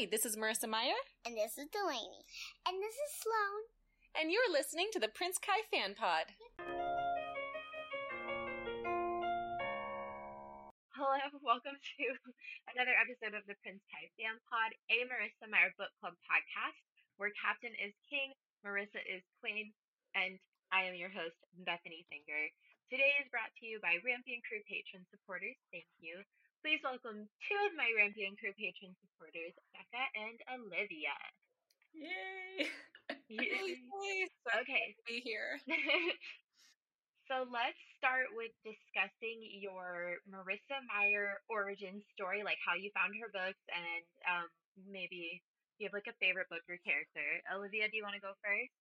Hi, this is Marissa Meyer. And this is Delaney. And this is Sloan. And you're listening to the Prince Kai Fan Pod. Hello, welcome to another episode of the Prince Kai Fan Pod, a Marissa Meyer Book Club podcast, where Captain is king, Marissa is queen, and I am your host, Bethanie Finger. Today is brought to you by Rampion Crew patron supporters. Thank you. Please welcome two of my Rampion Crew patron supporters, Beka and Olivia. Yay! Yay. So Okay, be here. so let's start with discussing your Marissa Meyer origin story, like how you found her books, and um, maybe you have like a favorite book or character. Olivia, do you want to go first?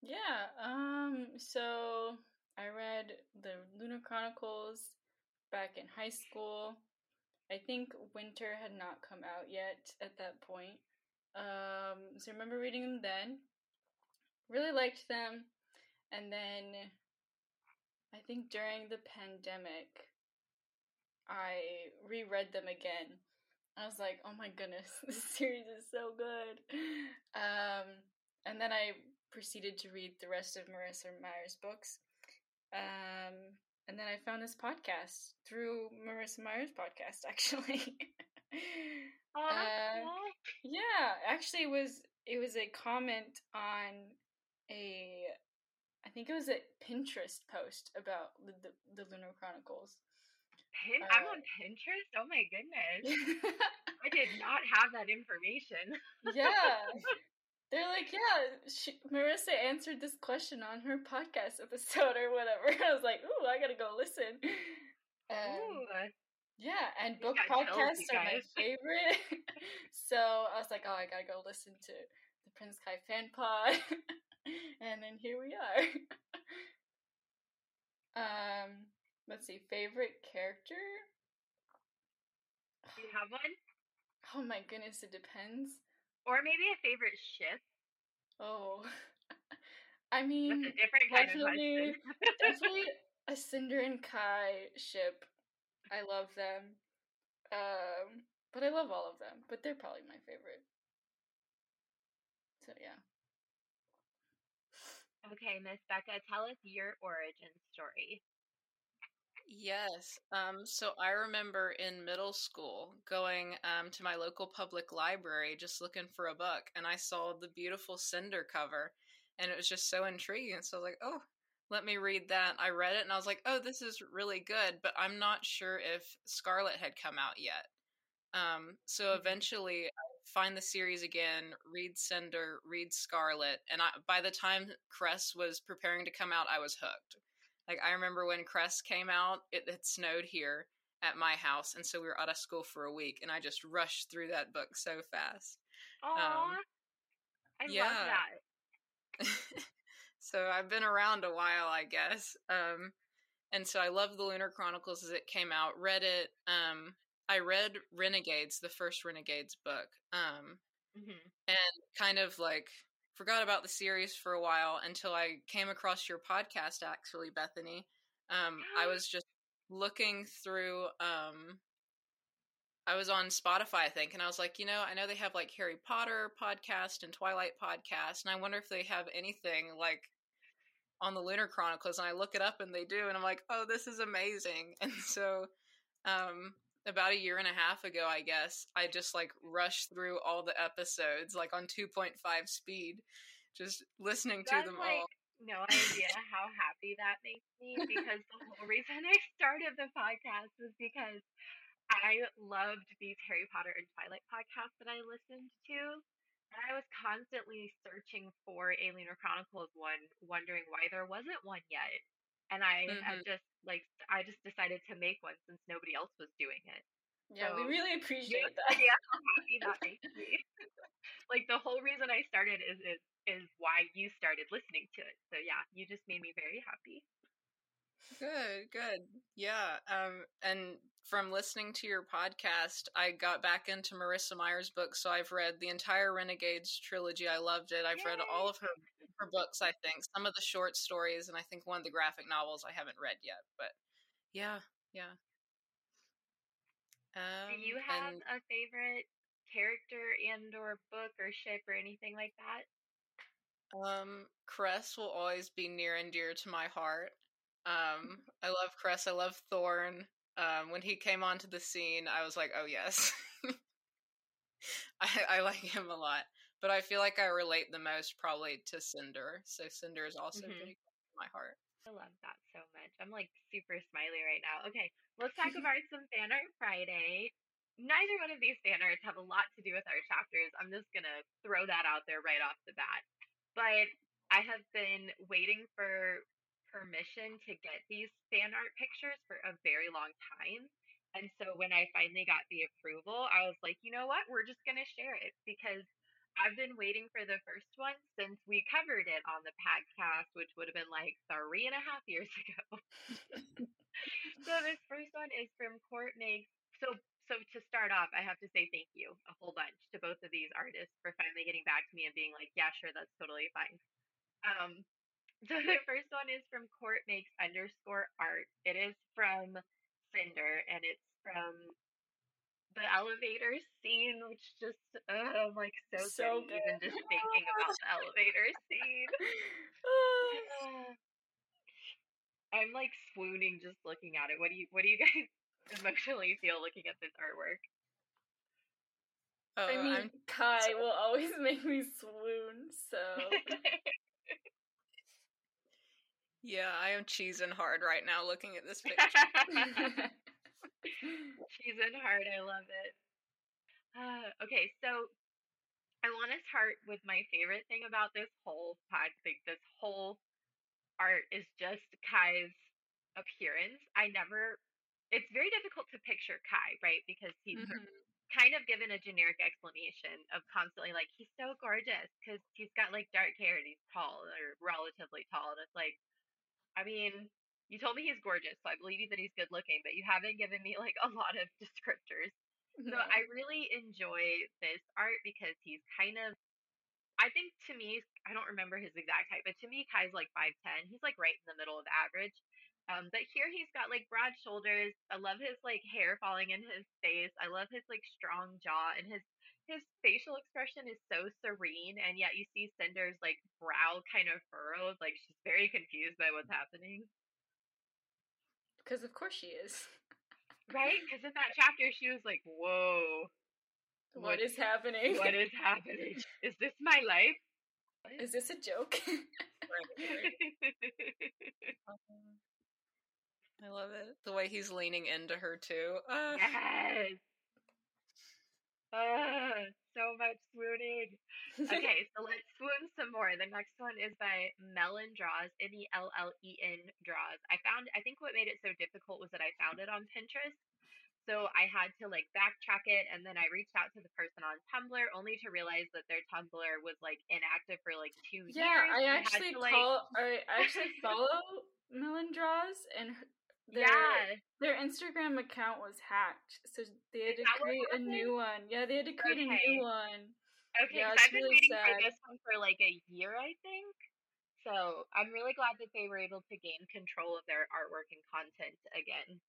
Yeah, um, so I read the Lunar Chronicles back in high school. I think Winter had not come out yet at that point. Um, so I remember reading them then. Really liked them. And then I think during the pandemic, I reread them again. I was like, oh my goodness, this series is so good. Um, and then I proceeded to read the rest of Marissa Meyer's books. Um, and then I found this podcast through Marissa Meyer's podcast, actually. Oh, Uh, yeah, actually, it was it was a comment on a, I think it was a Pinterest post about the the, the Lunar Chronicles. Pin- I'm uh, on Pinterest. Oh my goodness, I did not have that information. yeah. They're like, yeah, she, Marissa answered this question on her podcast episode or whatever. I was like, ooh, I gotta go listen. Um, yeah, and book podcasts are my favorite. so I was like, oh, I gotta go listen to the Prince Kai fan pod. and then here we are. um, let's see, favorite character? do you have one, Oh my goodness, it depends. Or maybe a favorite ship? Oh, I That's mean, a different kind of definitely, question. definitely a Cinder and Kai ship. I love them. Um, but I love all of them, but they're probably my favorite. So yeah. okay, Miss Beka, tell us your origin story. Yes. Um, so I remember in middle school going um, to my local public library just looking for a book, and I saw the beautiful Cinder cover, and it was just so intriguing. So I was like, oh, let me read that. I read it, and I was like, oh, this is really good, but I'm not sure if Scarlet had come out yet. Um, so Mhm. eventually, I find the series again, read Cinder, read Scarlet, and I, by the time Cress was preparing to come out, I was hooked. Like I remember when Cress came out, it had snowed here at my house, and so we were out of school for a week, and I just rushed through that book so fast. Aw, I love Um, that. so I've been around a while, I guess. Um, and so I loved the Lunar Chronicles as it came out. Read it. Um, I read Renegades, the first Renegades book. Um, hmm and kind of like forgot about the series for a while until I came across your podcast actually Bethanie. Um I was just looking through um I was on Spotify I think and I was like, you know, I know they have like Harry Potter podcast and Twilight podcast and I wonder if they have anything like on the Lunar Chronicles and I look it up and they do and I'm like, "Oh, this is amazing." And so um about a year and a half ago, I guess, I just like rushed through all the episodes like on 2.5 speed, just listening to them like all. no idea how happy that makes me because the whole reason I started the podcast was because I loved these Harry Potter and Twilight podcasts that I listened to. And I was constantly searching for a Lunar Chronicles one, wondering why there wasn't one yet. And I had just like I just decided to make one since nobody else was doing it. Yeah, So, we really appreciate no that. idea how happy that makes me. like the whole reason I started is, is is why you started listening to it. So yeah, you just made me very happy. Good, good. Yeah. Um, and from listening to your podcast, I got back into Marissa Meyer's book, so I've read the entire Renegades trilogy. I loved it. I've read all of her books, I think. Some of the short stories and I think one of the graphic novels I haven't read yet, but yeah, yeah. Um, Do you have and a favorite character and or book or ship or anything like that? Um, Cress will always be near and dear to my heart. Um, I love Cress. I love Thorn. Um, when he came onto the scene, I was like, oh yes. I, I like him a lot. But I feel like I relate the most probably to Cinder. So Cinder is also Mhm. pretty close to my heart. I love that so much. I'm like super smiley right now. Okay, let's talk about some fan art Friday. Neither one of these fan arts have a lot to do with our chapters. I'm just gonna throw that out there right off the bat. But I have been waiting for permission to get these fan art pictures for a very long time. And so when I finally got the approval, I was like, you know what? We're just gonna share it because I've been waiting for the first one since we covered it on the podcast, which would have been like three and a half years ago. so this first one is from Court Makes. So so to start off, I have to say thank you a whole bunch to both of these artists for finally getting back to me and being like, yeah, sure, that's totally fine. Um, so the first one is from Court Makes underscore art. It is from Cinder and it's from the elevator scene, which just uh, I'm like so, So giddy even just thinking about the elevator scene. Uh, I'm like swooning just looking at it. What do you what do you guys emotionally feel looking at this artwork? Oh, I mean, I'm Kai will always make me swoon, so. yeah, I am cheesing hard right now looking at this picture. She's in heart. I love it. Uh, okay, so I want to start with my favorite thing about this whole pod, like this whole art is just Kai's appearance. I never. It's very difficult to picture Kai, right? Because he's Mhm. kind of given a generic explanation of constantly like he's so gorgeous because he's got like dark hair and he's tall or relatively tall, and it's like, I mean, you told me he's gorgeous, so I believe you that he's good looking, but you haven't given me like a lot of descriptors. So I really enjoy this art because he's kind of I think to me I don't remember his exact height, but to me Kai's like five ten. He's like right in the middle of average. Um, but here he's got like broad shoulders. I love his like hair falling in his face. I love his like strong jaw and his his facial expression is so serene and yet you see Cinder's like brow kind of furrowed, like she's very confused by what's happening. Because of course she is. Right? Because in that chapter she was like, Whoa, what is happening? what is happening? Is this my life? Is this a joke? Right, right. I love it. The way he's leaning into her too. Uh, yes. Ah, so much swooning. Okay, so let's swoon some more. The next one is by Mellen Draws, M E L L E N Draws. I found, I think what made it so difficult was that I found it on Pinterest. So I had to like backtrack it, and then I reached out to the person on Tumblr, only to realize that their Tumblr was like inactive for like two yeah, years. I actually to, like, call. I actually follow Mellen Draws, and their yeah, their Instagram account was hacked, so they had Is to create a new one. Yeah, they had to create a new one. Okay, Yeah, I've been really waiting for this one for like a year, I think. So I'm really glad that they were able to gain control of their artwork and content again.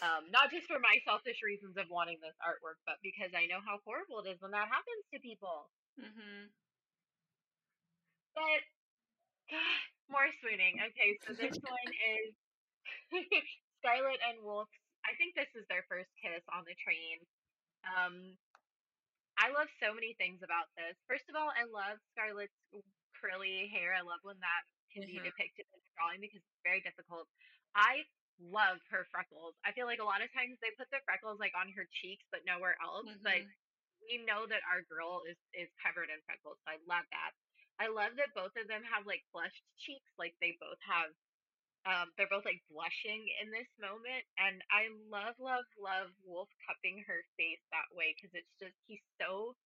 Um, not just for my selfish reasons of wanting this artwork, but because I know how horrible it is when that happens to people. Mm-hmm. But more swooning. Okay, so this one is Scarlet and Wolf's. I think this is their first kiss on the train. Um, I love so many things about this. First of all, I love Scarlet's curly hair. I love when that can be Mhm. depicted in a drawing because it's very difficult. I love her freckles. I feel like a lot of times they put the freckles like on her cheeks but nowhere else. But Mhm. we know that our girl is is covered in freckles, so I love that. I love that both of them have like flushed cheeks, like they both have um they're both like blushing in this moment and I love love love Wolf cupping her face that way cuz it's just he's so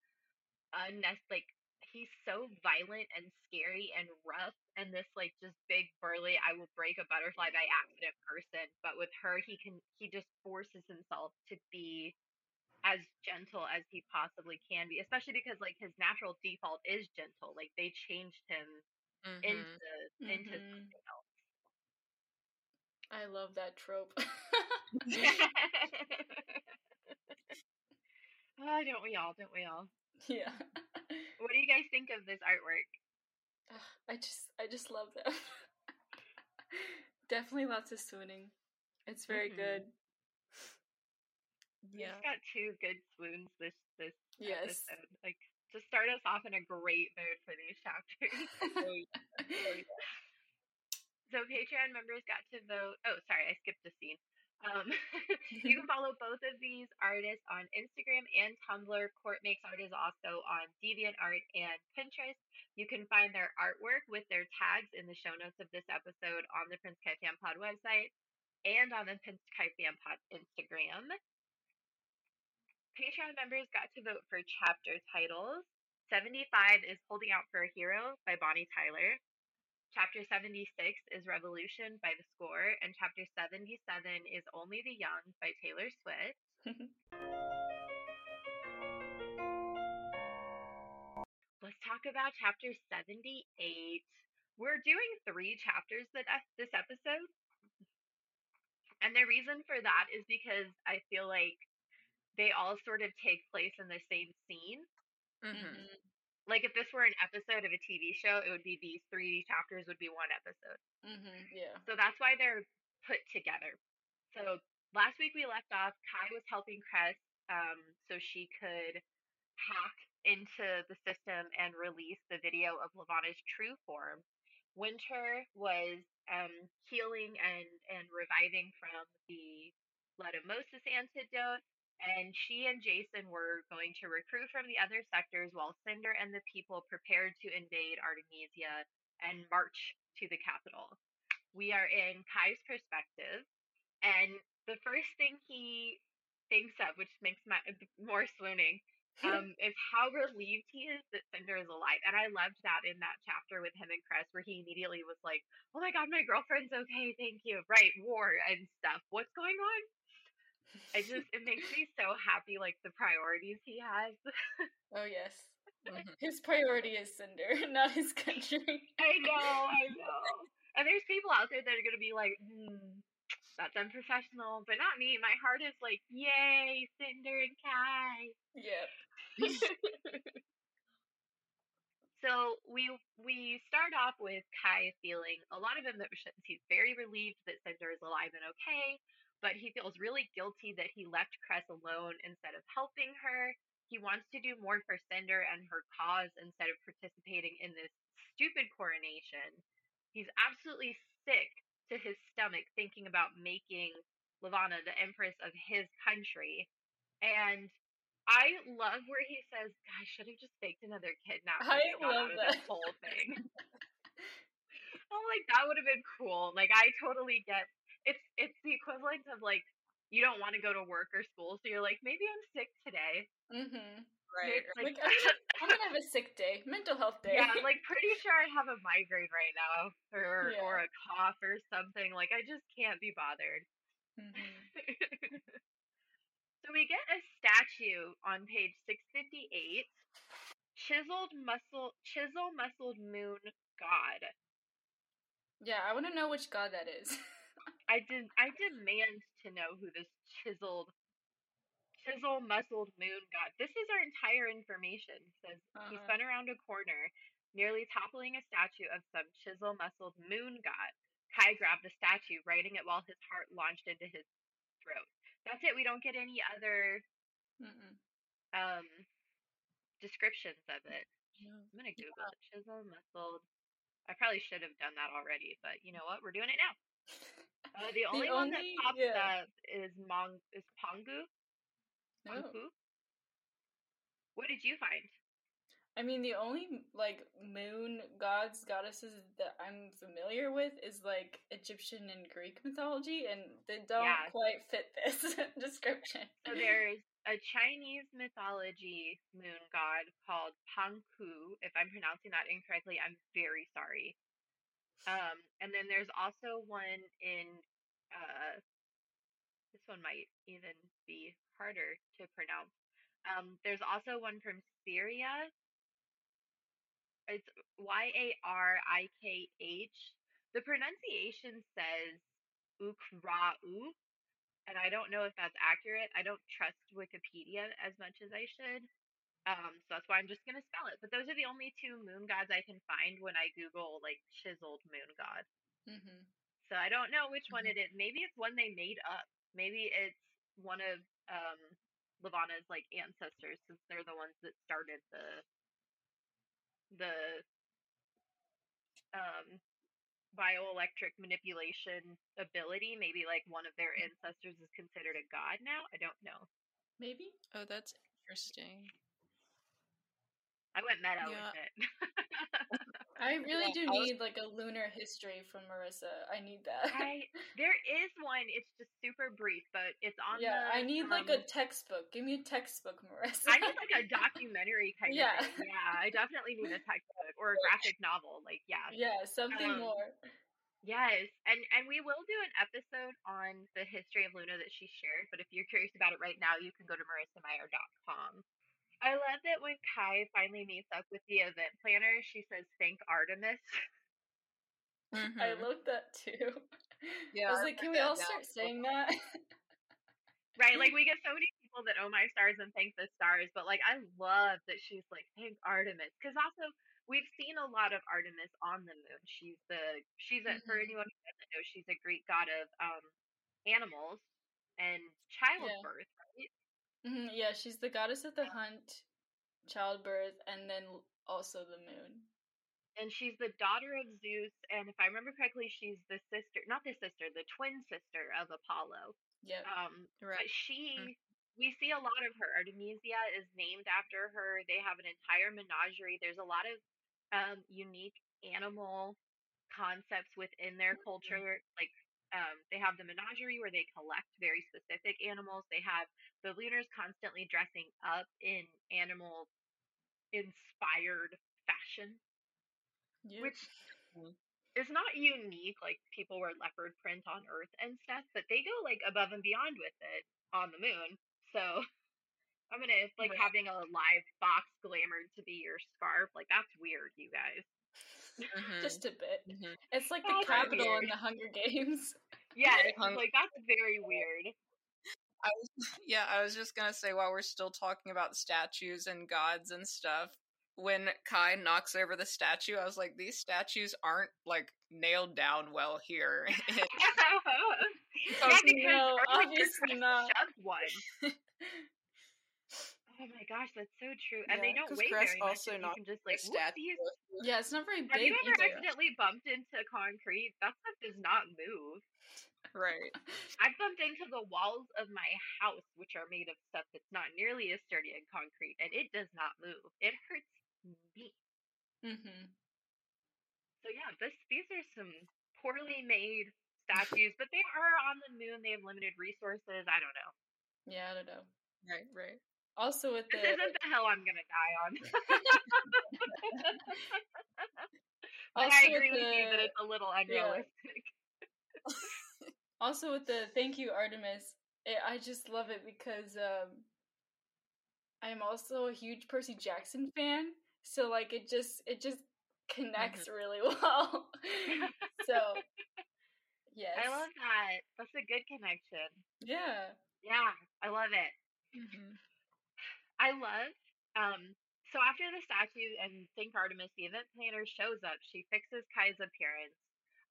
unnecessary like he's so violent and scary and rough and this like just big burly I will break a butterfly by accident person but with her he can he just forces himself to be as gentle as he possibly can be especially because like his natural default is gentle like they changed him mhm. into into Mhm. something else I love that trope. Oh, don't we all? Don't we all? Yeah. What do you guys think of this artwork? Ugh, I just I just love them. Definitely lots of swooning. It's very Mhm. good. Yeah. just got two good swoons this this Yes. episode. Like to start us off in a great mood for these chapters. so Patreon members got to vote. Oh, sorry, I skipped a scene. Um, you can follow both of these artists on Instagram and Tumblr. Court Makes Art is also on DeviantArt and Pinterest. You can find their artwork with their tags in the show notes of this episode on the Prince Kai Fan Pod website and on the Prince Kai Fan Pod Instagram. Patreon members got to vote for chapter titles. 75 is Holding Out for a Hero by Bonnie Tyler. Chapter 76 is Revolution by The Score, and Chapter 77 is Only the Young by Taylor Swift. Let's talk about Chapter 78. We're doing three chapters that this episode. And the reason for that is because I feel like they all sort of take place in the same scene. hmm Mhm. Like if this were an episode of a TV show, it would be these three chapters would be one episode. Mhm. Yeah. So that's why they're put together. So last week we left off, Kai was helping Cress um, so she could hack into the system and release the video of Levana's true form. Winter was um, healing and, and reviving from the Letumosis antidote, and she and Jacin were going to recruit from the other sectors while Cinder and the people prepared to invade Artemisia and march to the capital. We are in Kai's perspective, and the first thing he thinks of, which makes my more swooning, um, is how relieved he is that Cinder is alive. And I loved that in that chapter with him and Cress, where he immediately was like, "Oh my god, my girlfriend's okay, thank you." Right, war and stuff. What's going on? It just it makes me so happy, like the priorities he has. Oh yes. Mhm. His priority is Cinder, not his country. I know, I know. And there's people out there that are gonna be like, hmm, that's unprofessional, but not me. My heart is like, yay, Cinder and Kai. Yep. So we we start off with Kai feeling a lot of emotions. He's very relieved that Cinder is alive and okay, but he feels really guilty that he left Cress alone instead of helping her. He wants to do more for Cinder and her cause instead of participating in this stupid coronation. He's absolutely sick to his stomach thinking about making Levana the empress of his country. And I love where he says, "I should have just faked another kidnapping." I love that. this whole thing. I'm like, that would have been cool. Like, I totally get. It's it's the equivalent of like you don't want to go to work or school, so you're like, maybe I'm sick today. Mhm. Right. Like like, I'm gonna, I'm gonna have a sick day, mental health day. yeah, I'm like pretty sure I have a migraine right now, or Yeah. or a cough or something. Like, I just can't be bothered. Mhm. so we get a statue on page 658 chiseled muscle chisel muscled moon god Yeah, I want to know which god that is. I did i demand to know who this chiseled chisel muscled moon god this is our entire information It says he Uh-huh. spun around a corner nearly toppling a statue of some chisel muscled moon god kai grabbed the statue writing it while his heart launched into his throat that's it we don't get any other Mm-mm. um descriptions of it. I'm gonna Google it. Chisel muscled. I probably should have done that already, but you know what? We're doing it now. Uh, the only one that pops yeah. up is Mong is Pongu. Oh. What did you find? I mean, the only like moon gods, goddesses that I'm familiar with is like Egyptian and Greek mythology, and they don't Yeah. quite fit this description. So there's a Chinese mythology moon god called Pangku. If I'm pronouncing that incorrectly, I'm very sorry. Um, and then there's also one in uh, this one might even be harder to pronounce. Um, there's also one from Syria. It's Y A R I K H. The pronunciation says Ukra'u, and I don't know if that's accurate. I don't trust Wikipedia as much as I should. Um, so that's why I'm just gonna spell it. But those are the only two moon gods I can find when I Google like chiseled moon god. Mm-hmm. So I don't know which one Mhm. it is. Maybe it's one they made up. Maybe it's one of um Levana's like ancestors, since they're the ones that started the the um bioelectric manipulation ability. Maybe like one of their ancestors is considered a god now. I don't know. Maybe. Oh, that's interesting. I went meta Yeah. with it. I really do need like a lunar history from Marissa. I need that. I there is one. It's just super brief, but it's on yeah, the. I need like a um, textbook. Give me a textbook, Marissa. I need like a documentary kind Yeah. of thing. Yeah, I definitely need a textbook or a graphic novel. Like, yeah. yeah, something Um, more. Yes. And and we will do an episode on the history of Luna that she shared, but if you're curious about it right now, you can go to marissameyer.com. I love that when Kai finally meets up with the event planner, she says, Thank Artemis. I Mhm. love that too. Yeah, I was I like, can we all start saying that? Right? Like we get so many people that oh my stars and thank the stars, but like I love that she's like thank Artemis because also we've seen a lot of Artemis on the moon. She's the she's a for Mhm. anyone who doesn't know she's a Greek god of um animals and childbirth. Right? Mhm, yeah, she's the goddess of the hunt, childbirth, and then also the moon. And she's the daughter of Zeus, and if I remember correctly, she's the sister, not the sister, the twin sister of Apollo. Yeah. Um, Right. But she, we see a lot of her. Artemisia is named after her. They have an entire menagerie. There's a lot of um, unique animal concepts within their culture. Like um, they have the menagerie where they collect very specific animals. They have the leaders constantly dressing up in animal inspired fashion, which is not unique. Like people wear leopard print on Earth and stuff, but they go like above and beyond with it on the moon. So I'm gonna it's like Right. having a live fox glamour to be your scarf. Like that's weird, you guys. Mhm. Just a bit. Mhm. It's like the That's capital in the Hunger Games. Yeah, it's hung- like that's very weird. I was, yeah, I was just gonna say while we're still talking about statues and gods and stuff, when Kai knocks over the statue, I was like, these statues aren't like nailed down well here. yeah, Oh, because no, obviously just not. shoved one. Oh my gosh, that's so true. And they don't weigh Cress very much. also and You can just like statue. Yeah, it's not very big. Have big you ever either. accidentally bumped into concrete? That stuff does not move. right. I've bumped into the walls of my house, which are made of stuff that's not nearly as sturdy as concrete, and it does not move. It hurts me. hmm So yeah, this these are some poorly made statues, but they are on the moon. They have limited resources. I don't know. Yeah, I don't know. Right, right. Also with This the isn't the hill I'm gonna die on. also I agree with the, you that it's a little unrealistic. also with the thank you Artemis. It, I just love it because um, I'm also a huge Percy Jackson fan. So like it just it just connects Mm-hmm. really well. so yes, I love that. That's a good connection. Yeah. Yeah, I love it. Mhm. I love um so after the statue and Thank Artemis, the event planner shows up. She fixes Kai's appearance.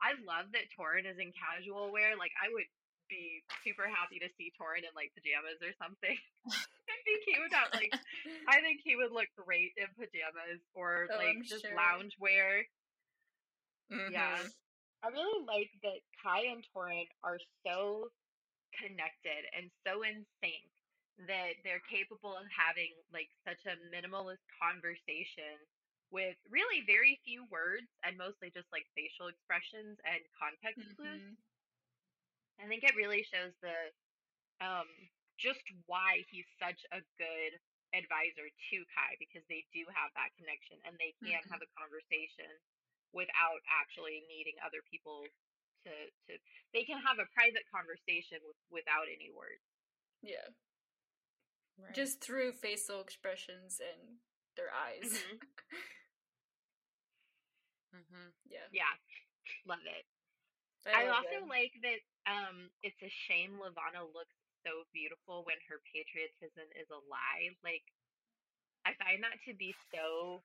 I love that Torin is in casual wear. Like I would be super happy to see Torin in like pajamas or something. I think he would have like I think he would look great in pajamas or Oh, like I'm just sure. lounge wear. Yeah. Mhm. I really like that Kai and Torin are so connected and so in sync that they're capable of having like such a minimalist conversation with really very few words and mostly just like facial expressions and context clues. Mhm. I think it really shows the um just why he's such a good advisor to Kai because they do have that connection and they can Mhm. have a conversation without actually needing other people to to they can have a private conversation with, without any words. Yeah. Right. Just through facial expressions and their eyes. Mhm. Mhm. yeah. Yeah. Love it. I love also like that um it's a shame Levana looks so beautiful when her patriotism is a lie. Like I find that to be so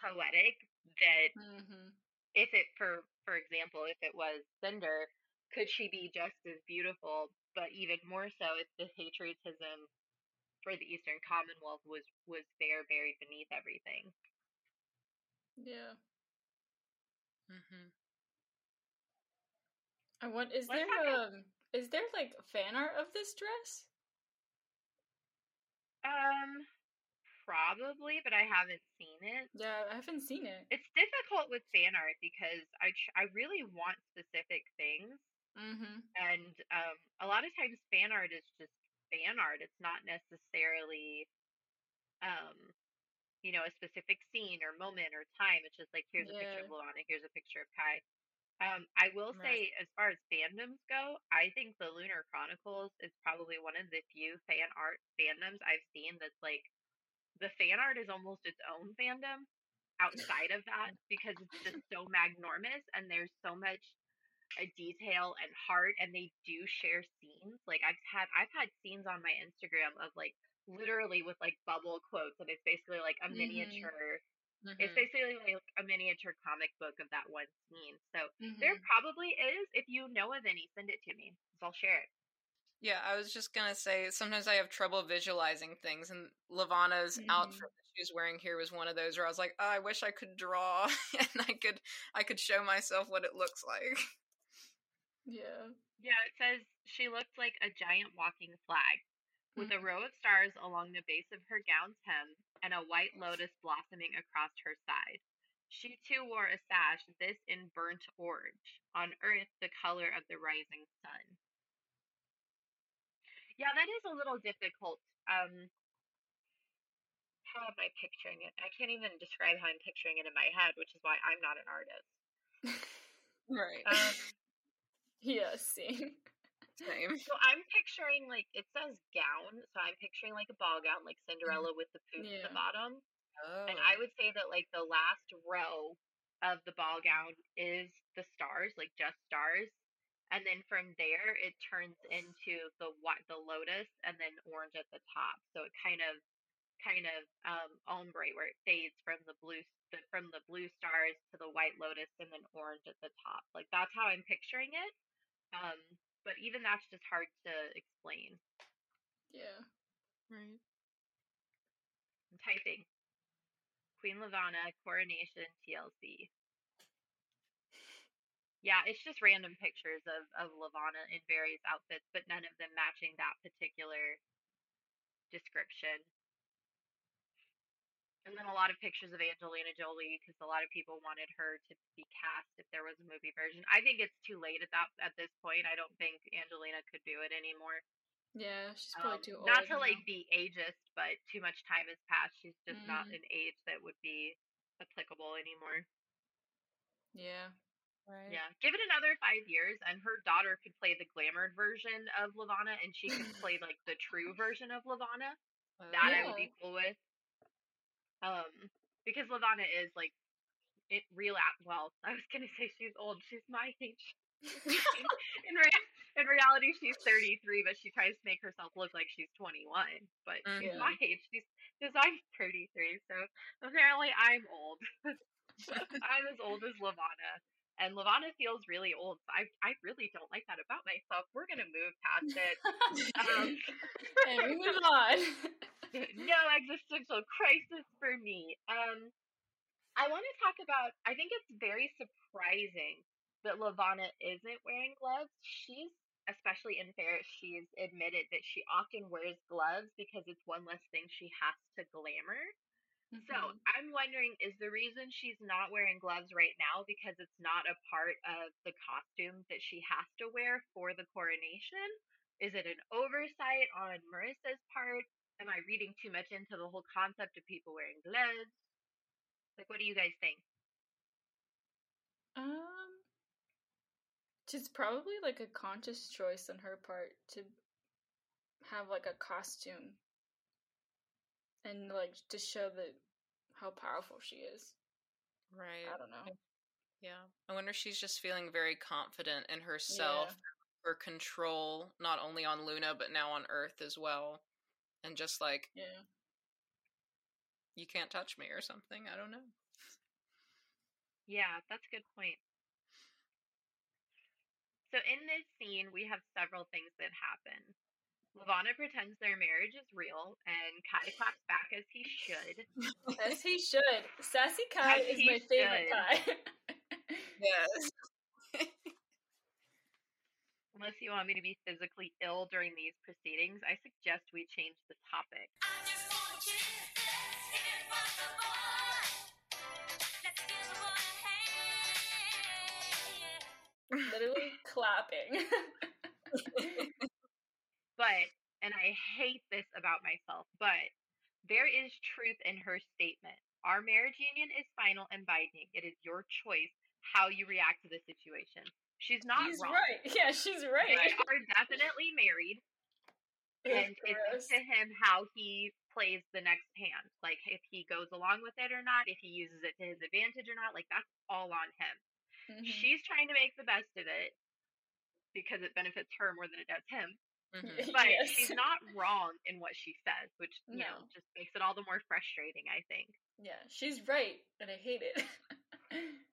poetic that Mhm. if it for for example, if it was Cinder, could she be just as beautiful? But even more so if the patriotism for the Eastern Commonwealth was was there buried beneath everything. Yeah. hmm I want. Is there um? Is there like fan art of this dress? Um probably, but I haven't seen it. Yeah, I haven't seen it. It's difficult with fan art because I tr- I really want specific things Mm-hmm. and um a lot of times fan art is just fan art. It's not necessarily um you know a specific scene or moment or time. It's just like here's a picture of Yeah. Luana, here's a picture of Kai. Um, I will Right. say, as far as fandoms go, I think the Lunar Chronicles is probably one of the few fan art fandoms I've seen that's like the fan art is almost its own fandom outside of that because it's just so magnormous and there's so much uh, detail and heart and they do share scenes like i've had i've had scenes on my instagram of like literally with like bubble quotes and it's basically like a Mhm. miniature hmm it's basically like a miniature comic book of that one scene so Mm-hmm. there probably is if you know of any send it to me i'll share it Yeah, I was just gonna say sometimes I have trouble visualizing things, and Levana's Mhm. outfit that she was wearing here was one of those where I was like, oh, I wish I could draw and I could I could show myself what it looks like. Yeah. Yeah, it says she looked like a giant walking flag with a row of stars along the base of her gown's hem and a white lotus blossoming across her side. She too wore a sash, this in burnt orange, on earth the color of the rising sun. Yeah, that is a little difficult. Um, how am I picturing it? I can't even describe how I'm picturing it in my head, which is why I'm not an artist. Right. Um, Yeah. Same. Same. So I'm picturing like it says gown, so I'm picturing like a ball gown, like Cinderella with the poof at the bottom. Oh. And I would say that like the last row of the ball gown is the stars, like just stars. And then from there it turns into the white the lotus and then orange at the top. So it kind of kind of um ombre where it fades from the blue the, from the blue stars to the white lotus and then orange at the top. Like that's how I'm picturing it. Um but even that's just hard to explain. Yeah. Right. I'm typing. Queen Levana coronation TLC. Yeah, it's just random pictures of of Levana in various outfits, but none of them matching that particular description. And then a lot of pictures of Angelina Jolie because a lot of people wanted her to be cast if there was a movie version. I think it's too late at that at this point. I don't think Angelina could do it anymore. Yeah. She's Um, probably too old. not to now. like be ageist, but too much time has passed. She's just not Mhm. an age that would be applicable anymore. Yeah. Right. Yeah, give it another five years, and her daughter could play the glamoured version of Levana, and she could play like the true version of Levana. Oh, That I would be cool with. Um, because Levana is like it real. a- Well, I was gonna say she's old. She's my age. in, in reality, she's 33, but she tries to make herself look like she's 21. But she's Mhm. my age. She's because I'm 33, so apparently I'm old. I'm as old as Levana, and Levana feels really old. So I I really don't like that about myself. We're gonna move past it. Um, and we move on. no existential crisis for me. Um, I want to talk about. I think it's very surprising that Levana isn't wearing gloves. She's especially in Fairest. She's admitted that she often wears gloves because it's one less thing she has to glamour. So Mhm. I'm wondering, is the reason she's not wearing gloves right now because it's not a part of the costume that she has to wear for the coronation? Is it an oversight on Marissa's part? Am I reading too much into the whole concept of people wearing gloves? Like, what do you guys think? Um, it's probably like a conscious choice on her part to have like a costume and like to show that how powerful she is. Right. I don't know. Yeah. I wonder if she's just feeling very confident in herself, her control, not only on Luna, but now on Earth as well. And just like, Yeah. you can't touch me or something. I don't know. Yeah, that's a good point. So in this scene, we have several things that happen. Levana pretends their marriage is real, and Kai claps back as he should. As he should. Sassy Kai As is he my favorite. Kai. Yes. Unless you want me to be physically ill during these proceedings, I suggest we change the topic. Literally clapping. But, and I hate this about myself, but there is truth in her statement. Our marriage union is final and binding. It is your choice how you react to the situation. She's not She's wrong. right. Yeah, she's right. They are definitely married, and it's up to him how he plays the next hand. Like if he goes along with it or not, if he uses it to his advantage or not. Like that's all on him. Mhm. She's trying to make the best of it because it benefits her more than it does him. Mhm. But Yes. she's not wrong in what she says, which you know just makes it all the more frustrating. I think. Yeah, she's right, and I hate it.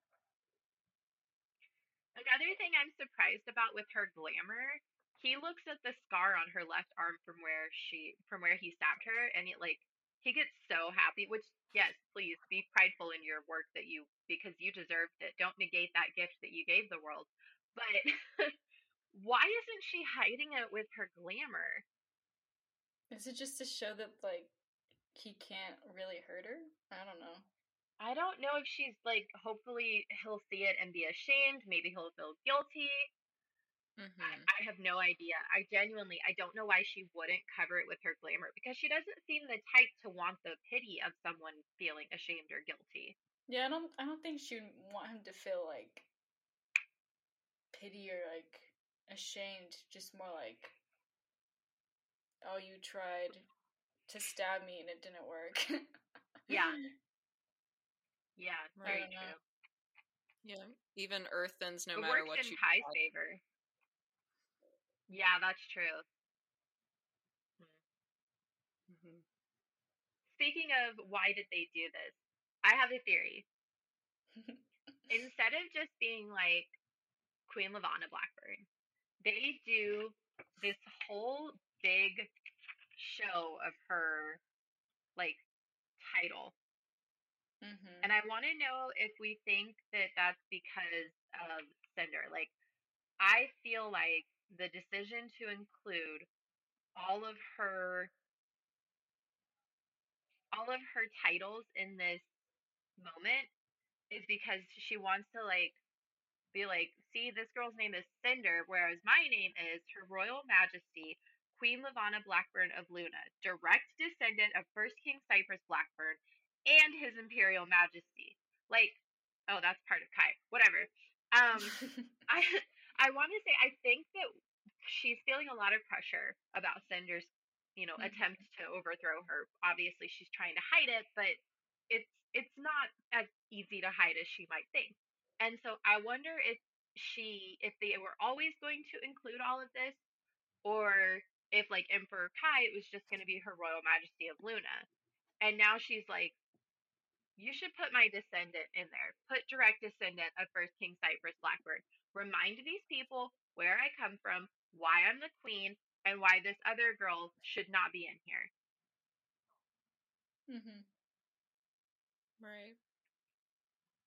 Another thing I'm surprised about with her glamour, he looks at the scar on her left arm from where she from where he stabbed her, and it like he gets so happy. Which yes, please be prideful in your work that you because you deserved it. Don't negate that gift that you gave the world. But why isn't she hiding it with her glamour? Is it just to show that like he can't really hurt her? I don't know. I don't know if she's like. Hopefully, he'll see it and be ashamed. Maybe he'll feel guilty. I, Mhm. I have no idea. I genuinely, I don't know why she wouldn't cover it with her glamour because she doesn't seem the type to want the pity of someone feeling ashamed or guilty. Yeah, I don't. I don't think she'd want him to feel like pity or like ashamed. Just more like, oh, you tried to stab me and it didn't work. Yeah. Yeah, Right. very I true. Yeah. Even Earthens, no it matter works what in you Kai's try. favor. Yeah, that's true. Mhm. Speaking of why did they do this, I have a theory. Instead of just being like Queen Levana Blackburn, they do this whole big show of her like title hmm And I want to know if we think that that's because of Cinder. Like, I feel like the decision to include all of her all of her titles in this moment is because she wants to like be like, see, this girl's name is Cinder, whereas my name is Her Royal Majesty Queen Levana Blackburn of Luna, direct descendant of First King Cypress Blackburn and His Imperial Majesty. Like, oh, that's part of Kai. Whatever. Um, I I want to say I think that she's feeling a lot of pressure about Cinder's, you know, Mhm. attempt to overthrow her. Obviously, she's trying to hide it, but it's it's not as easy to hide as she might think. And so I wonder if she if they were always going to include all of this or if like Emperor Kai it was just going to be her royal majesty of Luna. And now she's like you should put my descendant in there. Put direct descendant of first King Cypress Blackburn. Remind these people where I come from, why I'm the queen, and why this other girl should not be in here. Mm hmm Right.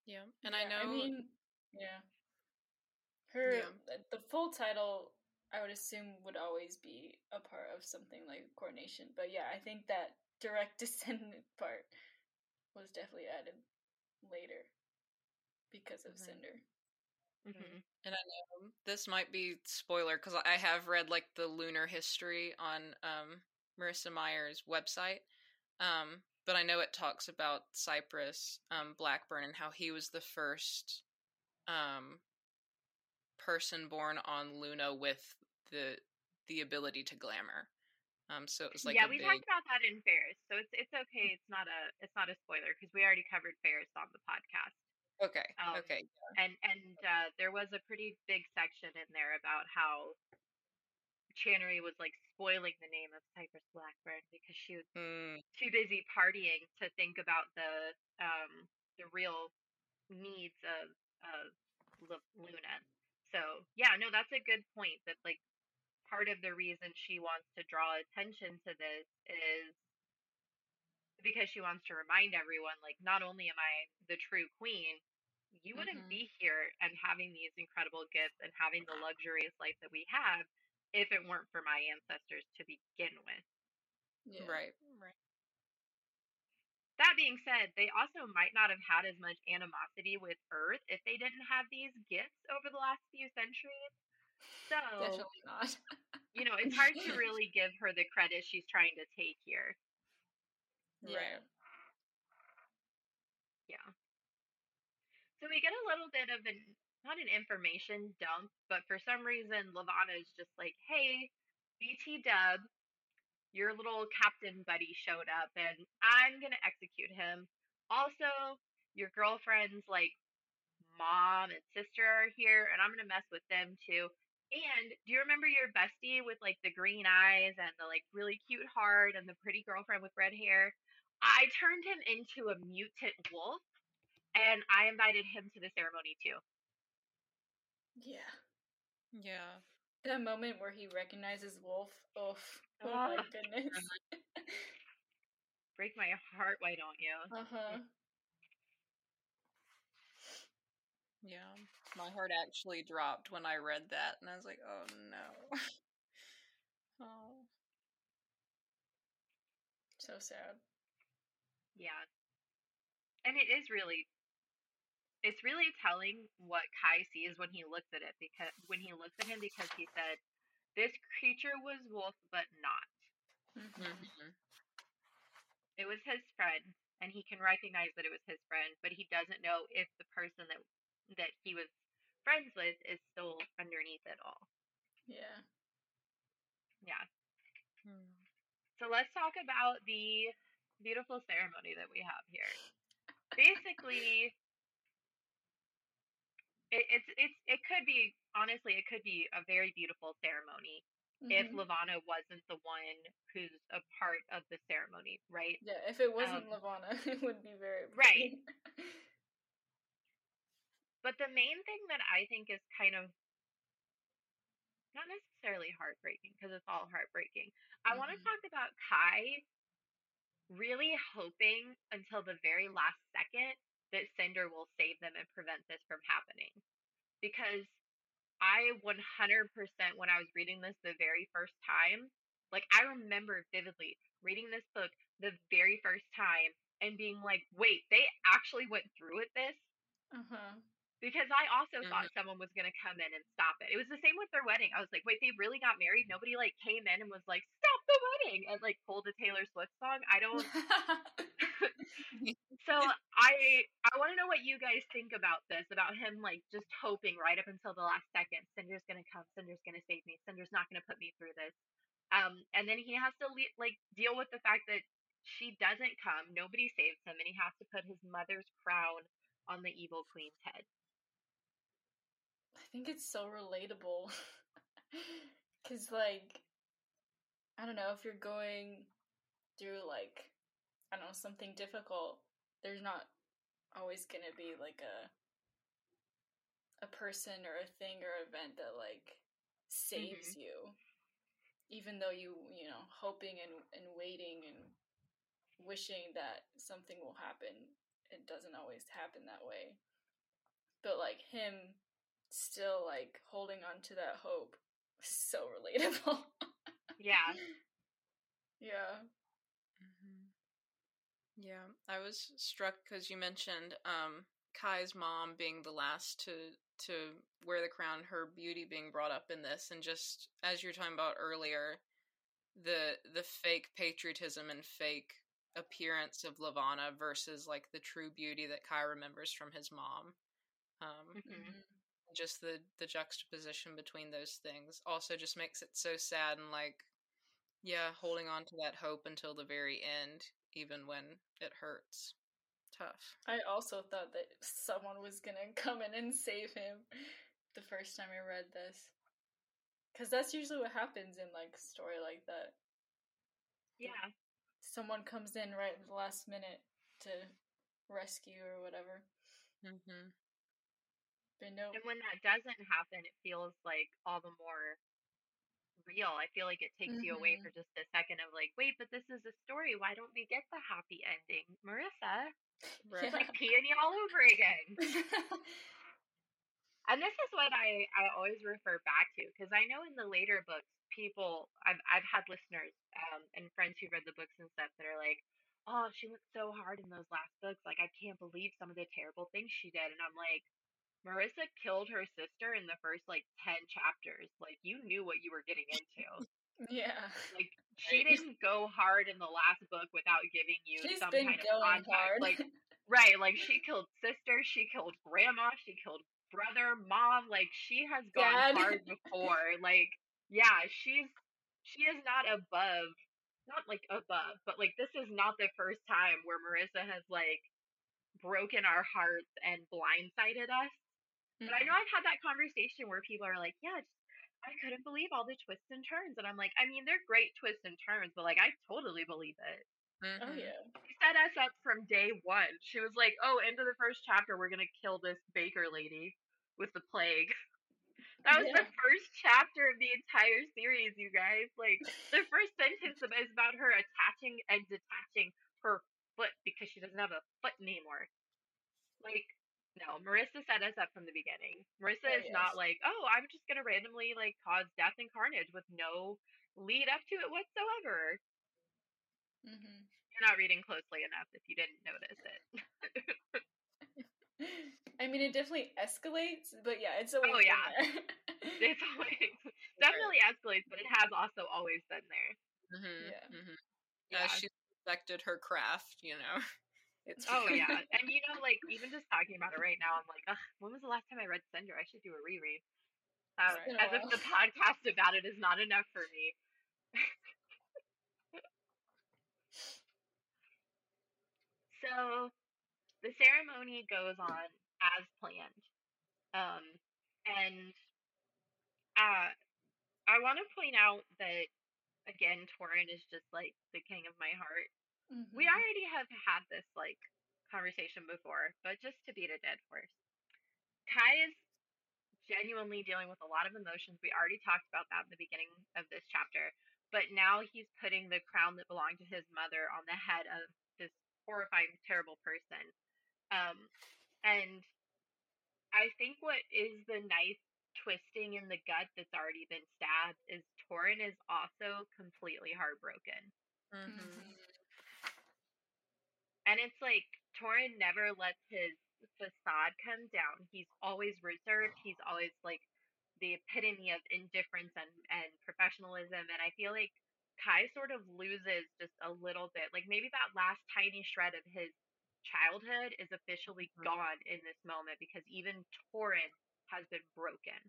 Yeah. And I know I mean, yeah. Her Yeah. the full title, I would assume, would always be a part of something like coronation, But yeah, I think that direct descendant part was definitely added later because of Mhm. Cinder. Mm-hmm. And I know this might be spoiler because I have read like the lunar history on um, Marissa Meyer's website. Um, but I know it talks about Cypress um, Blackburn and how he was the first um, person born on Luna with the the ability to glamour. Um, so it was like yeah, we big, talked about that in Fairest, so it's it's okay. It's not a it's not a spoiler because we already covered Fairest on the podcast. Okay. Um, okay. and and uh, there was a pretty big section in there about how Channary was like spoiling the name of Cypress Blackburn because she was Mm, too busy partying to think about the um the real needs of of Lu- Luna. So yeah, no, that's a good point. That like part of the reason she wants to draw attention to this is because she wants to remind everyone, like, not only am I the true queen, you wouldn't Mhm. be here and having these incredible gifts and having the luxurious life that we have if it weren't for my ancestors to begin with. Yeah. Right. Right. That being said, they also might not have had as much animosity with Earth if they didn't have these gifts over the last few centuries. So, Definitely not. you know, it's hard to really give her the credit she's trying to take here. yeah. Yeah. So we get a little bit of an not an information dump, but for some reason Levana is just like, "Hey, BT Dub, your little captain buddy showed up, and I'm gonna execute him. Also, your girlfriend's like mom and sister are here, and I'm gonna mess with them too." And do you remember your bestie with like the green eyes and the like really cute heart and the pretty girlfriend with red hair? I turned him into a mutant wolf and I invited him to the ceremony too. Yeah. Yeah. That moment where he recognizes Wolf. Oh, oh Ah. my goodness. Break my heart, why don't you? uh huh. Yeah. My heart actually dropped when I read that, and I was like, "Oh no." oh. So sad. Yeah. And it is really it's really telling what Kai sees when he looks at it because when he looks at him because he said this creature was wolf but not. Mhm. Mhm. It was his friend and he can recognize that it was his friend, but he doesn't know if the person that that he was friends with is still underneath it all. Yeah. Yeah. Mm. So let's talk about the beautiful ceremony that we have here. Basically, it, it's it's it could be honestly it could be a very beautiful ceremony if Mhm. Levana wasn't the one who's a part of the ceremony, right? Yeah, if it wasn't um, Levana, it would be very Right. But the main thing that I think is kind of not necessarily heartbreaking because it's all heartbreaking. I want to talk about Kai really hoping until the very last second that Cinder will save them and prevent this from happening. Because I 100% when I was reading this the very first time, like I remember vividly reading this book the very first time and being like, "Wait, they actually went through with this?" uh-huh. because I also thought someone was going to come in and stop it. It was the same with their wedding. I was like, wait, they really got married? Nobody like came in and was like, stop the wedding and like pulled a Taylor Swift song. I don't. so I I want to know what you guys think about this, about him like just hoping right up until the last second, Cinder's to come, Cinder's to save me, Cinder's not to put me through this. Um, and then he has to le- like deal with the fact that she doesn't come, nobody saves him, and he has to put his mother's crown on the evil queen's head. I think it's so relatable. Cause like I don't know, if you're going through like I don't know, something difficult, there's not always gonna be like a a person or a thing or event that like saves mm-hmm. you. Even though you, you know, hoping and, and waiting and wishing that something will happen, it doesn't always happen that way. But like him still like holding on to that hope so relatable. Yeah. yeah. Yeah, I was struck because you mentioned um, Kai's mom being the last to to wear the crown, her beauty being brought up in this, and just as you were talking about earlier, the the fake patriotism and fake appearance of Levana versus like the true beauty that Kai remembers from his mom. Um, Mhm. just the the juxtaposition between those things also just makes it so sad and like yeah holding on to that hope until the very end even when it hurts tough. I also thought that someone was gonna come in and save him the first time I read this. Cause that's usually what happens in like a story like that. Yeah. Someone comes in right at the last minute to rescue or whatever. Mm-hmm. But no, And when that doesn't happen, it feels like all the more real. I feel like it takes you away Mhm. for just a second of like, wait, but this is a story. Why don't we get the happy ending? Marissa, Right. it's like peony all over again. And this is what I, I always refer back to because I know in the later books, people I've I've had listeners um, and friends who read the books and stuff that are like, oh, she went so hard in those last books. Like I can't believe some of the terrible things she did. And I'm like, Marissa killed her sister in the first like ten chapters. Like you knew what you were getting into. yeah. Like she didn't go hard in the last book without giving you She's some been kind of context. hard. Like Right, like she killed sister, she killed grandma, she killed brother, mom, like she has gone Dad. hard before. Like, yeah, she's she is not above not like above, but like this is not the first time where Marissa has like broken our hearts and blindsided us. But I know I've had that conversation where people are like, Yeah, just, I couldn't believe all the twists and turns and I'm like, I mean they're great twists and turns, but like I totally believe it. Oh Mhm. yeah. She set us up from day one. She was like, "Oh, into the first chapter, we're gonna kill this baker lady with the plague." That was the first chapter of the entire series, you guys. Like the first sentence of- is about her attaching and detaching her foot because she doesn't have a foot anymore. Like, no, Marissa set us up from the beginning. Marissa Oh, is not like, "Oh, I'm just gonna randomly like cause death and carnage with no lead up to it whatsoever." hmm You're not reading closely enough if you didn't notice it. I mean, it definitely escalates, but yeah, it's always Oh, been yeah. there. It's always definitely escalates, but it has also always been there. Mhm. Yeah. Mhm. Yeah. Uh, she perfected her craft, you know. It's Oh yeah, and you know, like even just talking about it right now, I'm like, Ugh, when was the last time I read Cinder? I should do a reread. Uh, It's been a as if the podcast about it is not enough for me. so, the ceremony goes on as planned, um, and uh, I want to point out that again, Torin is just like the king of my heart. We Mhm. already have had this like conversation before, but just to beat a dead horse. Kai is genuinely dealing with a lot of emotions. We already talked about that in the beginning of this chapter, but now he's putting the crown that belonged to his mother on the head of this horrifying, terrible person. Um, and I think what is the knife twisting in the gut that's already been stabbed is Torin is also completely heartbroken. Mhm. And it's like Torin never lets his facade come down. He's always reserved. He's always like the epitome of indifference and, and professionalism. And I feel like Kai sort of loses just a little bit. Like maybe that last tiny shred of his childhood is officially Mhm. gone in this moment because even Torin has been broken.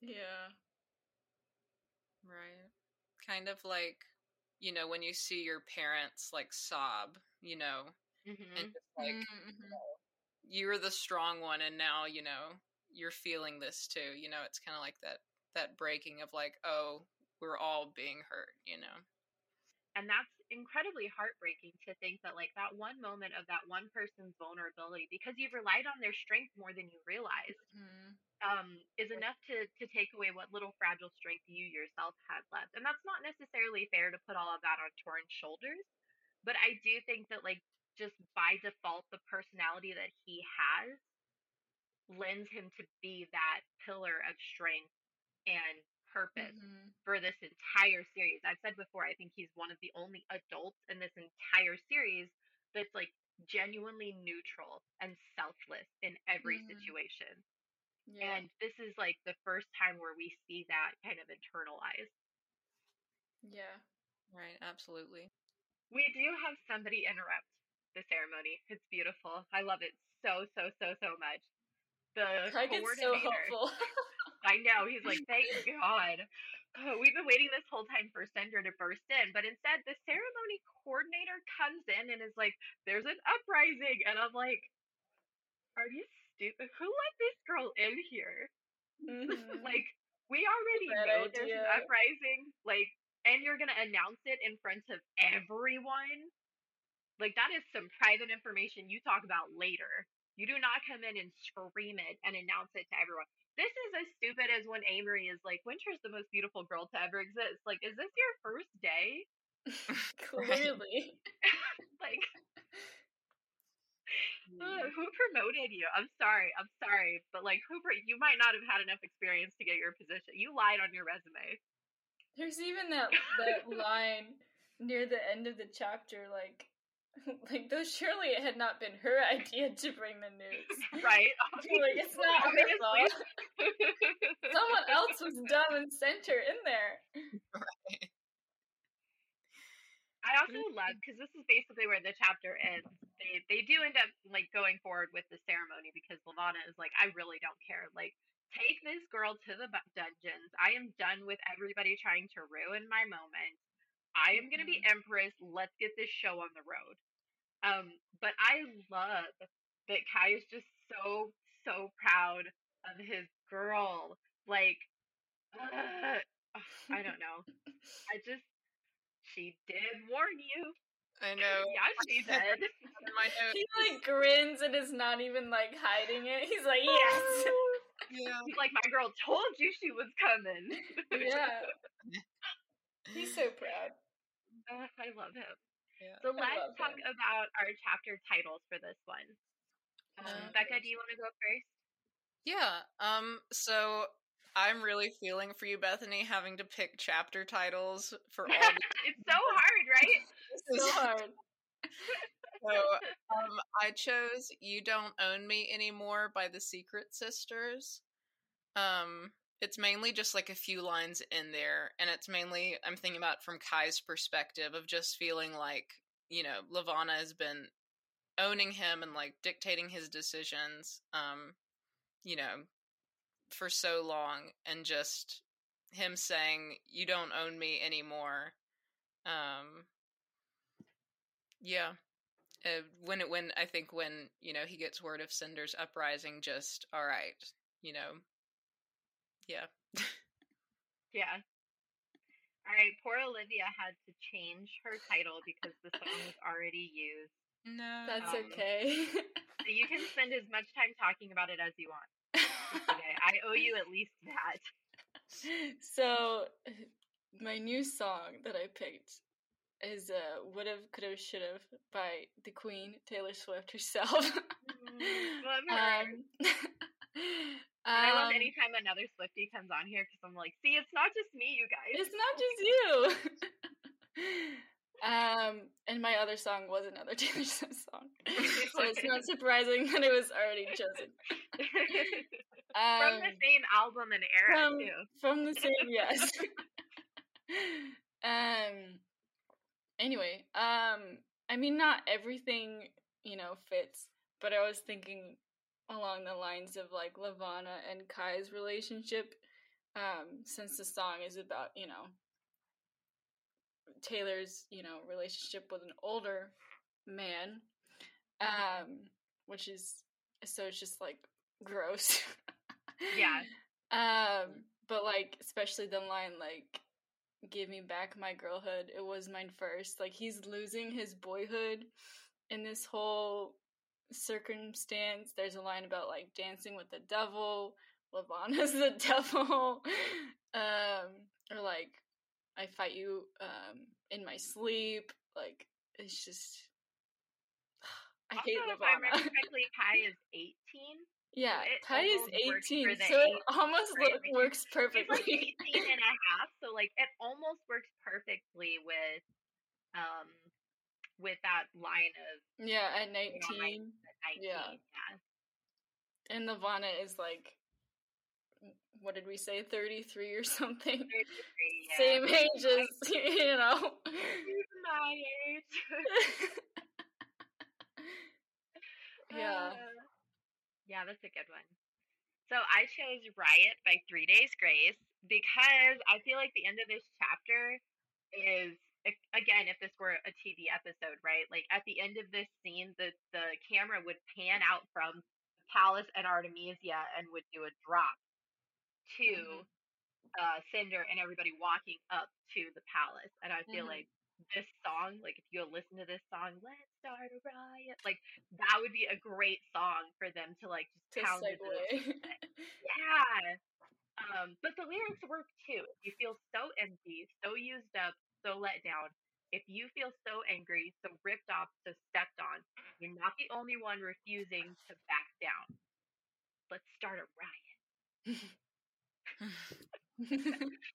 Yeah. Right. Kind of like, you know, when you see your parents like sob, you know, hmm and just like Mhm. you were the strong one and now, you know, you're feeling this too. You know, it's kind of like that that breaking of like, oh, we're all being hurt, you know. And that's incredibly heartbreaking to think that, like, that one moment of that one person's vulnerability, because you've relied on their strength more than you realize, Mhm. um, is enough to, to take away what little fragile strength you yourself had left. And that's not necessarily fair to put all of that on Torin's shoulders. But I do think that, like, just by default, the personality that he has lends him to be that pillar of strength and purpose Mhm. for this entire series. I've said before, I think he's one of the only adults in this entire series that's like genuinely neutral and selfless in every Mhm. situation. Yeah. And this is like the first time where we see that kind of internalized. yeah. Right, absolutely. We do have somebody interrupt the ceremony. It's beautiful. I love it so, so, so, so much. The Kai gets so hopeful. I know. He's like, thank God. oh, we've been waiting this whole time for Cinder to burst in, but instead the ceremony coordinator comes in and is like, "There's an uprising," and I'm like, "Are you stupid? Who let this girl in here? Mhm. like, we already Bad know there's an uprising. Like, you're gonna announce it in front of everyone. Like, that is some private information you talk about later. You do not come in and scream it and announce it to everyone. This is as stupid as when Aimery is like, Winter's the most beautiful girl to ever exist. Like, is this your first day? Clearly. Like, uh, who promoted you? I'm sorry. I'm sorry. But, like, who, you might not have had enough experience to get your position. You lied on your resume. There's even that that line near the end of the chapter, like, like though surely it had not been her idea to bring the news. Right? like it's not her fault. Someone else was dumb and sent her in there. I also love because this is basically where the chapter ends. They they do end up like going forward with the ceremony because Levana is like, I really don't care. Like, take this girl to the dungeons. I am done with everybody trying to ruin my moment. I am gonna be empress. Let's get this show on the road. Um, but I love that Kai is just so so proud of his girl. Like, uh, I don't know. I just she did warn you. I know. Yeah, she did. In my note, He like grins and is not even like hiding it. He's like, yes. Yeah. He's like, my girl told you she was coming. yeah. He's so proud. Uh, I love him. Yeah. So let's talk him. about our chapter titles for this one. Um, Becca, do you want to go first? Yeah. Um. So I'm really feeling for you, Bethany, having to pick chapter titles for all. The- it's so hard, right? it's So hard. so, um, I chose "You Don't Own Me Anymore" by the Secret Sisters. Um, it's mainly just like a few lines in there, and it's mainly I'm thinking about from Kai's perspective of just feeling like you know Levana has been owning him and like dictating his decisions. Um, you know, for so long, and just him saying, "You don't own me anymore." Um, yeah. Uh, when it when I think when you know he gets word of Cinder's uprising, just all right, you know, yeah, Yeah. All right, poor Olivia had to change her title because the song was already used. no, That's Um, okay. So you can spend as much time talking about it as you want. Okay, I owe you at least that. so my new song that I picked is uh Would've, Could've, Should've by the Queen, Taylor Swift herself. love her. um, I love um, anytime another Swifty comes on here because I'm like, see, it's not just me, you guys. It's not just you. um, and my other song was another Taylor Swift song, so it's not surprising that it was already chosen. From Um, the same album and era from, too. from the same yes. um. Anyway, um, I mean, not everything you know fits, but I was thinking along the lines of like Levana and Kai's relationship, um, since the song is about you know Taylor's you know relationship with an older man, um, which is so it's just like gross. Yeah. Um, but like especially the line like give me back my girlhood. It was mine first. Like he's losing his boyhood in this whole circumstance. There's a line about like dancing with the devil. Levana's the devil. Um, or like I fight you um in my sleep. Like it's just I also, hate if I remember correctly, Kai is 18. Yeah, it Ty is almost works for 18, so it almost look, Like, works He's like perfectly. 18 and a half, so like it almost works perfectly with um with that line of yeah, at you know, 19. 19. Yeah. yeah. And Nirvana is like, what did we say, 33 or something? 33, yeah. Same age as, you know. My age. yeah. Uh, yeah, that's a good one. So I chose Riot by Three Days Grace because I feel like the end of this chapter is again, if this were a TV episode, right? Like at the end of this scene, the the camera would pan out from the Palace and Artemisia and would do a drop to uh, Cinder and everybody walking up to the palace. And I feel Mhm. like this song, like if you listen to this song, "Let's Start a Riot," like that would be a great song for them to like just To pound segue. yeah. Um, but the lyrics work too. If you feel so empty, so used up, so let down, if you feel so angry, so ripped off, so stepped on, you're not the only one refusing to back down. Let's start a riot.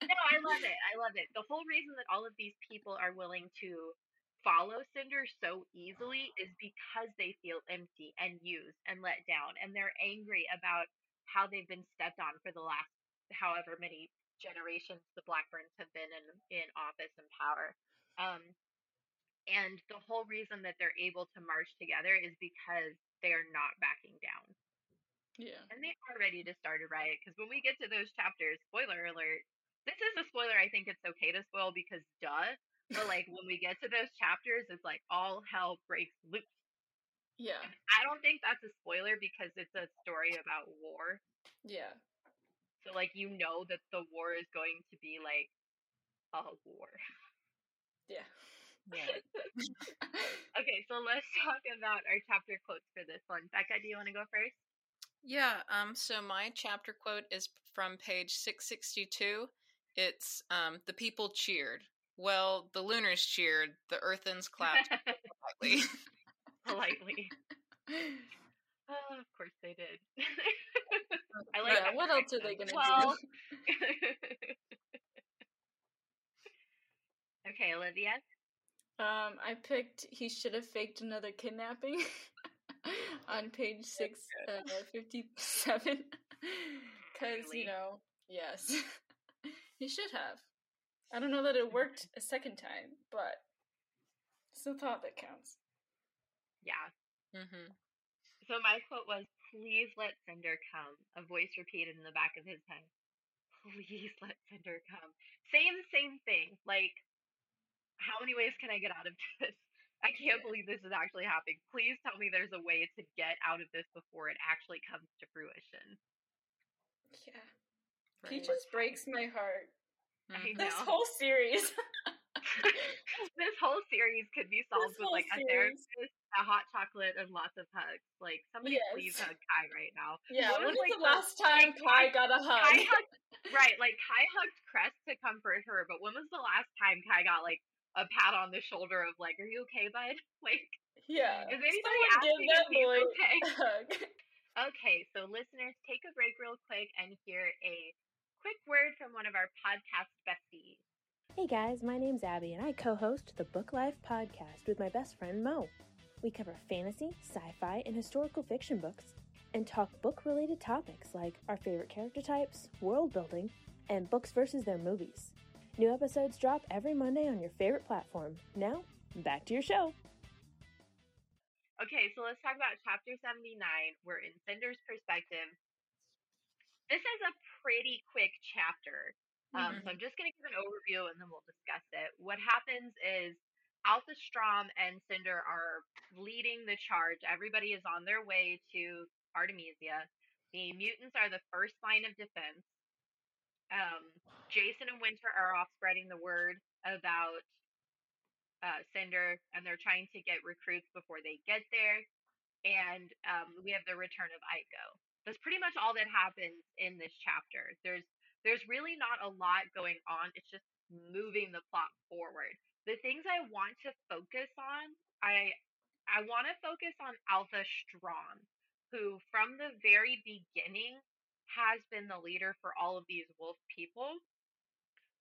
No, I love it. I love it. The whole reason that all of these people are willing to follow Cinder so easily is because they feel empty and used and let down, and they're angry about how they've been stepped on for the last however many generations the Blackburns have been in in office and power. Um, and the whole reason that they're able to march together is because they are not backing down yeah. and they are ready to start a riot because when we get to those chapters, spoiler alert, this is a spoiler I think it's okay to spoil because duh. But like when we get to those chapters, it's like all hell breaks loose. Yeah. I don't think that's a spoiler because it's a story about war. Yeah. So like you know that the war is going to be like a war. Yeah. okay, so let's talk about our chapter quotes for this one. Becca, do you want to go first? Yeah, um, so my chapter quote is from page 662. It's um, The people cheered. Well, the lunars cheered, the earthens clapped politely. Politely. Oh, of course they did. I like yeah, what else are they gonna well, do? okay, Olivia. Um, I picked he should have faked another kidnapping on page six uh, fifty seven. Cause Really? you know, yes. he should have. I don't know that it worked a second time, but it's the thought that counts. Yeah. hmm So my quote was, "Please let Cinder come." A voice repeated in the back of his head. Please let Cinder come. Same, same thing. Like, how many ways can I get out of this? I can't believe this is actually happening. Please tell me there's a way to get out of this before it actually comes to fruition. Yeah. Right. Peaches breaks my heart. This whole series. this whole series could be solved with like a therapist, a hot chocolate, and lots of hugs. Like somebody Yes. please hug Kai right now. yeah, What when was, like, the the- last time like, Kai Kai- got a hug? Kai hugged, right, like Kai hugged Cress to comfort her, but when was the last time Kai got like a pat on the shoulder of like, "Are you okay, bud?" Like, yeah. is anybody Someone give asking that if he's boy okay? Okay, so listeners, take a break real quick and hear a quick word from one of our podcast besties. Hey guys, my name's Abby, and I co host the Book Life podcast with my best friend Mo. We cover fantasy, sci fi, and historical fiction books, and talk book related topics like our favorite character types, world building, and books versus their movies. New episodes drop every Monday on your favorite platform. Now, back to your show. Okay, so let's talk about chapter 79. We're in Cinder's perspective. This is a pretty quick chapter. Um, So I'm just going to give an overview and then we'll discuss it. What happens is Alpha Strom and Cinder are leading the charge. Everybody is on their way to Artemisia. The mutants are the first line of defense. Um, Jacin and Winter are off spreading the word about uh, Cinder, and they're trying to get recruits before they get there. And um, we have the return of Iko. That's pretty much all that happens in this chapter. There's there's really not a lot going on. It's just moving the plot forward. The things I want to focus on, I I want to focus on Alpha Strom, who from the very beginning has been the leader for all of these wolf people.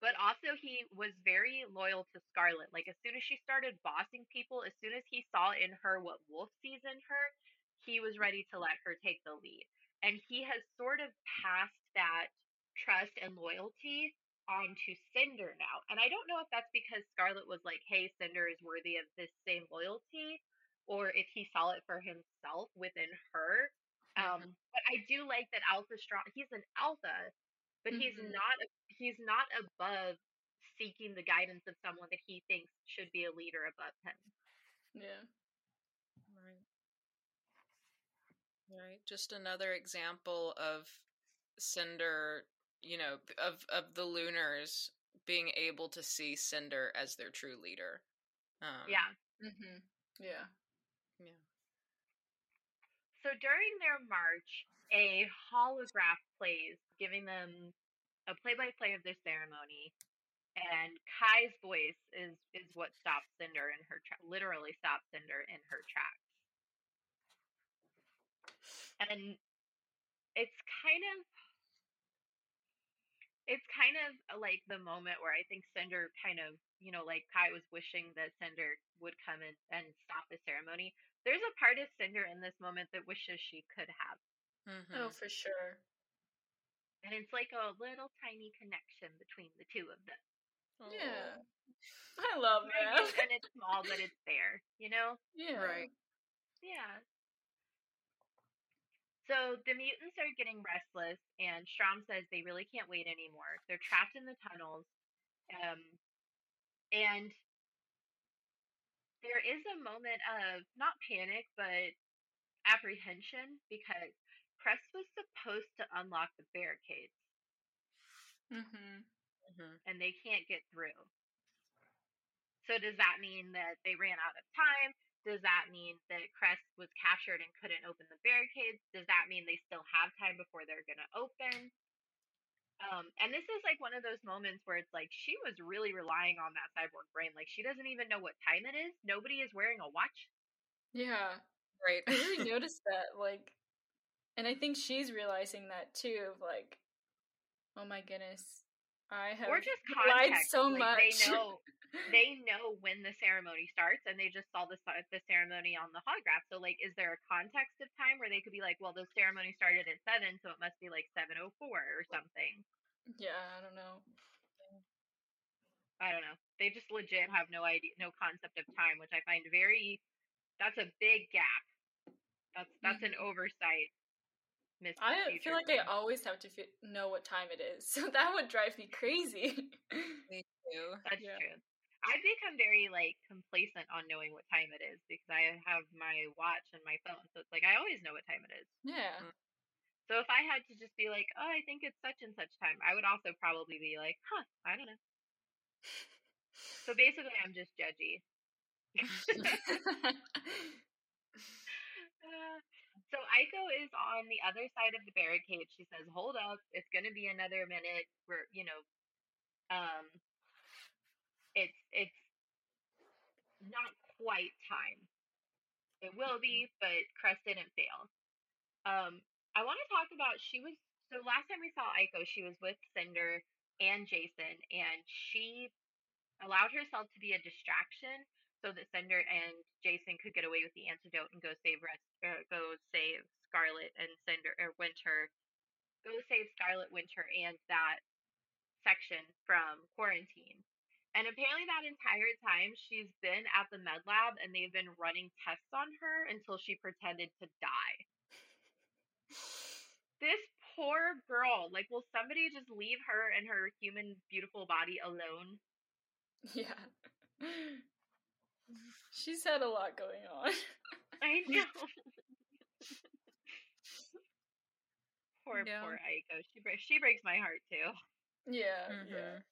But also he was very loyal to Scarlet. Like as soon as she started bossing people, as soon as he saw in her what Wolf sees in her, he was ready to let her take the lead. And he has sort of passed that trust and loyalty on to Cinder now. And I don't know if that's because Scarlet was like, hey, Cinder is worthy of this same loyalty, or if he saw it for himself within her. Um, but I do like that Alpha Strom. He's an alpha, but he's Mhm. not. He's not above seeking the guidance of someone that he thinks should be a leader above him. Yeah. Right. Right. Just another example of Cinder, you know, of of the Lunars being able to see Cinder as their true leader. Um, yeah. Mm-hmm. Yeah. Yeah. So during their march, a holograph plays, giving them a play-by-play of their ceremony. And Kai's voice is is what stops Cinder in her literally stops Cinder in her tracks. And it's kind of it's kind of uh, like the moment where I think Cinder kind of, you know, like Kai was wishing that Cinder would come in and stop the ceremony. There's a part of Cinder in this moment that wishes she could have. Mhm. Oh, for sure. And it's like a little tiny connection between the two of them. Yeah. Oh, I love that. and it's small, but it's there, you know? yeah. Right. Yeah. So the mutants are getting restless, and Strom says they really can't wait anymore. They're trapped in the tunnels. Um, and there is a moment of not panic, but apprehension because Cress was supposed to unlock the barricades, Mm-hmm. Mhm. and they can't get through. So does that mean that they ran out of time? Does that mean that Cress was captured and couldn't open the barricades? Does that mean they still have time before they're going to open? Um, and this is like one of those moments where it's like she was really relying on that cyborg brain. Like she doesn't even know what time it is. Nobody is wearing a watch. Yeah. Right. I really noticed that. Like, and I think she's realizing that too. Of like, oh my goodness, I have or just context. so like much. They know they know when the ceremony starts, and they just saw the the ceremony on the holograph. So like, is there a context of time where they could be like, well, the ceremony started at seven, so it must be like seven oh four or something. yeah, I don't know. I don't know. They just legit have no idea, no concept of time, which I find very. That's a big gap. That's that's an mm-hmm. oversight. Mm-hmm. I feel like I always have to fi- know what time it is, so that would drive me crazy. Me too. That's Yeah. true. I've become very like complacent on knowing what time it is because I have my watch and my phone, so it's like I always know what time it is. yeah. So if I had to just be like, oh, I think it's such and such time, I would also probably be like, huh, I don't know. So basically, I'm just judgy. Uh, so Iko is on the other side of the barricade. She says, "Hold up, it's going to be another minute. We're, you know, um, it's it's not quite time. It will be, but Cress didn't fail. Um, I want to talk about she was so last time we saw Iko, she was with Cinder and Jacin, and she allowed herself to be a distraction so that Cinder and Jacin could get away with the antidote and go save rest, or go save Scarlet and Cinder or er, Winter, go save Scarlet, Winter, and that section from quarantine. And apparently, that entire time, she's been at the med lab and they've been running tests on her until she pretended to die. This poor girl. Like, will somebody just leave her and her human, beautiful body alone? yeah. She's had a lot going on. I know. poor, Yeah. poor Iko. She breaks. She breaks my heart too, yeah, Mhm. yeah.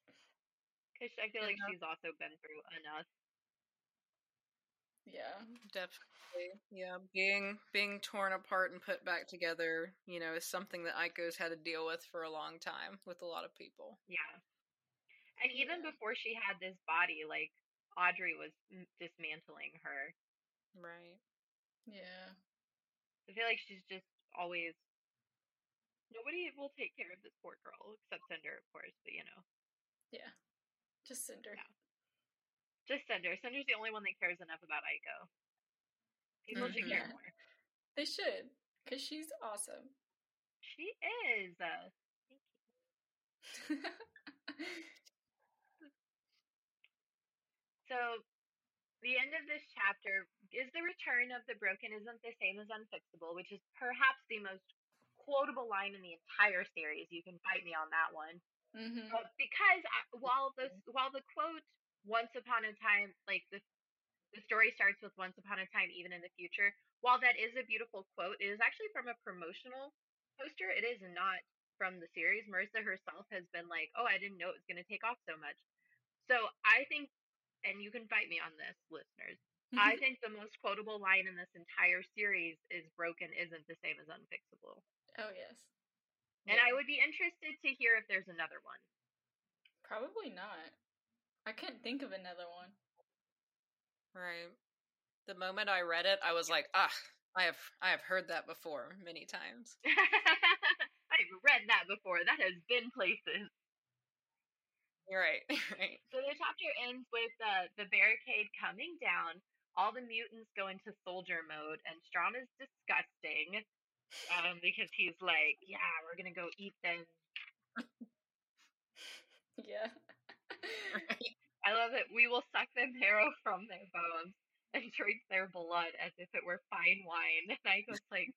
because I feel like she's also been through enough. Yeah. Definitely. Yeah, being being torn apart and put back together, you know, is something that Iko's had to deal with for a long time with a lot of people. Yeah. And even before she had this body, like Adri was dismantling her. Right. Yeah. I feel like she's just always. Nobody will take care of this poor girl except Cinder, of course. But you know, Yeah. Just Cinder. Yeah. just Cinder. Cinder's the only one that cares enough about Iko. People should care Mhm. more. They should, because she's awesome. She is. Uh, so the end of this chapter is the return of the broken isn't the same as unfixable, which is perhaps the most quotable line in the entire series. You can fight me on that one. Mm-hmm. Uh, because I, while the while the quote "Once upon a time," like the the story starts with "Once upon a time," even in the future. While that is a beautiful quote, it is actually from a promotional poster. It is not from the series. Marissa herself has been like, "Oh, I didn't know it was going to take off so much." So I think, and you can fight me on this, listeners. I think the most quotable line in this entire series is "Broken isn't the same as unfixable," oh yes. and I would be interested to hear if there's another one. Probably not. I can't think of another one. Right. The moment I read it, I was like, ah, I have I have heard that before many times. I've read that before. That has been places. You're right. Right. So the chapter ends with uh, the barricade coming down. All the mutants go into soldier mode, and Strom is disgusting um, because he's like, "Yeah, we're gonna go eat them." Yeah. Right. I love it. We will suck the marrow from their bones and drink their blood as if it were fine wine. And I was like,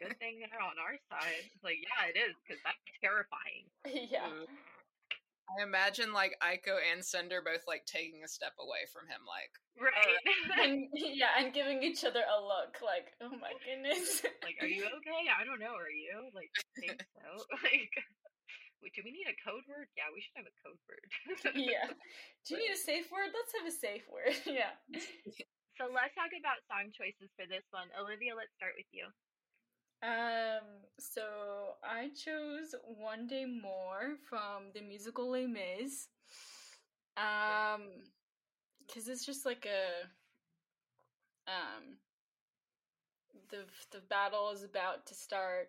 "Good thing they're on our side." It's like, yeah, it is because that's terrifying. yeah. I imagine like Iko and Cinder both like taking a step away from him, like Right? And yeah, and giving each other a look like, oh my goodness. like, are you okay? I don't know. Are you? Like, I think so. Like, wait, do we need a code word? Yeah, we should have a code word. yeah. Do you need a safe word? Let's have a safe word. yeah. So let's talk about song choices for this one. Olivia, let's start with you. Um, so I chose One Day More from the musical Les Mis. Um, because it's just like a, um, the the battle is about to start,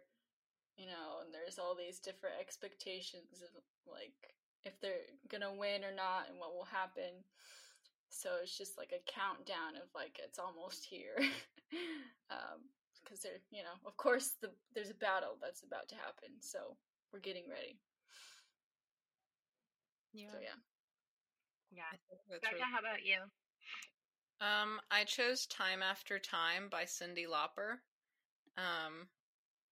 you know, and there's all these different expectations of like if they're gonna win or not and what will happen. So it's just like a countdown of like it's almost here. um, because they're you know of course the there's a battle that's about to happen so we're getting ready yeah. so yeah Yeah. That's Becca, really- how about you? Um, I chose "Time After Time" by Cyndi Lauper. Um,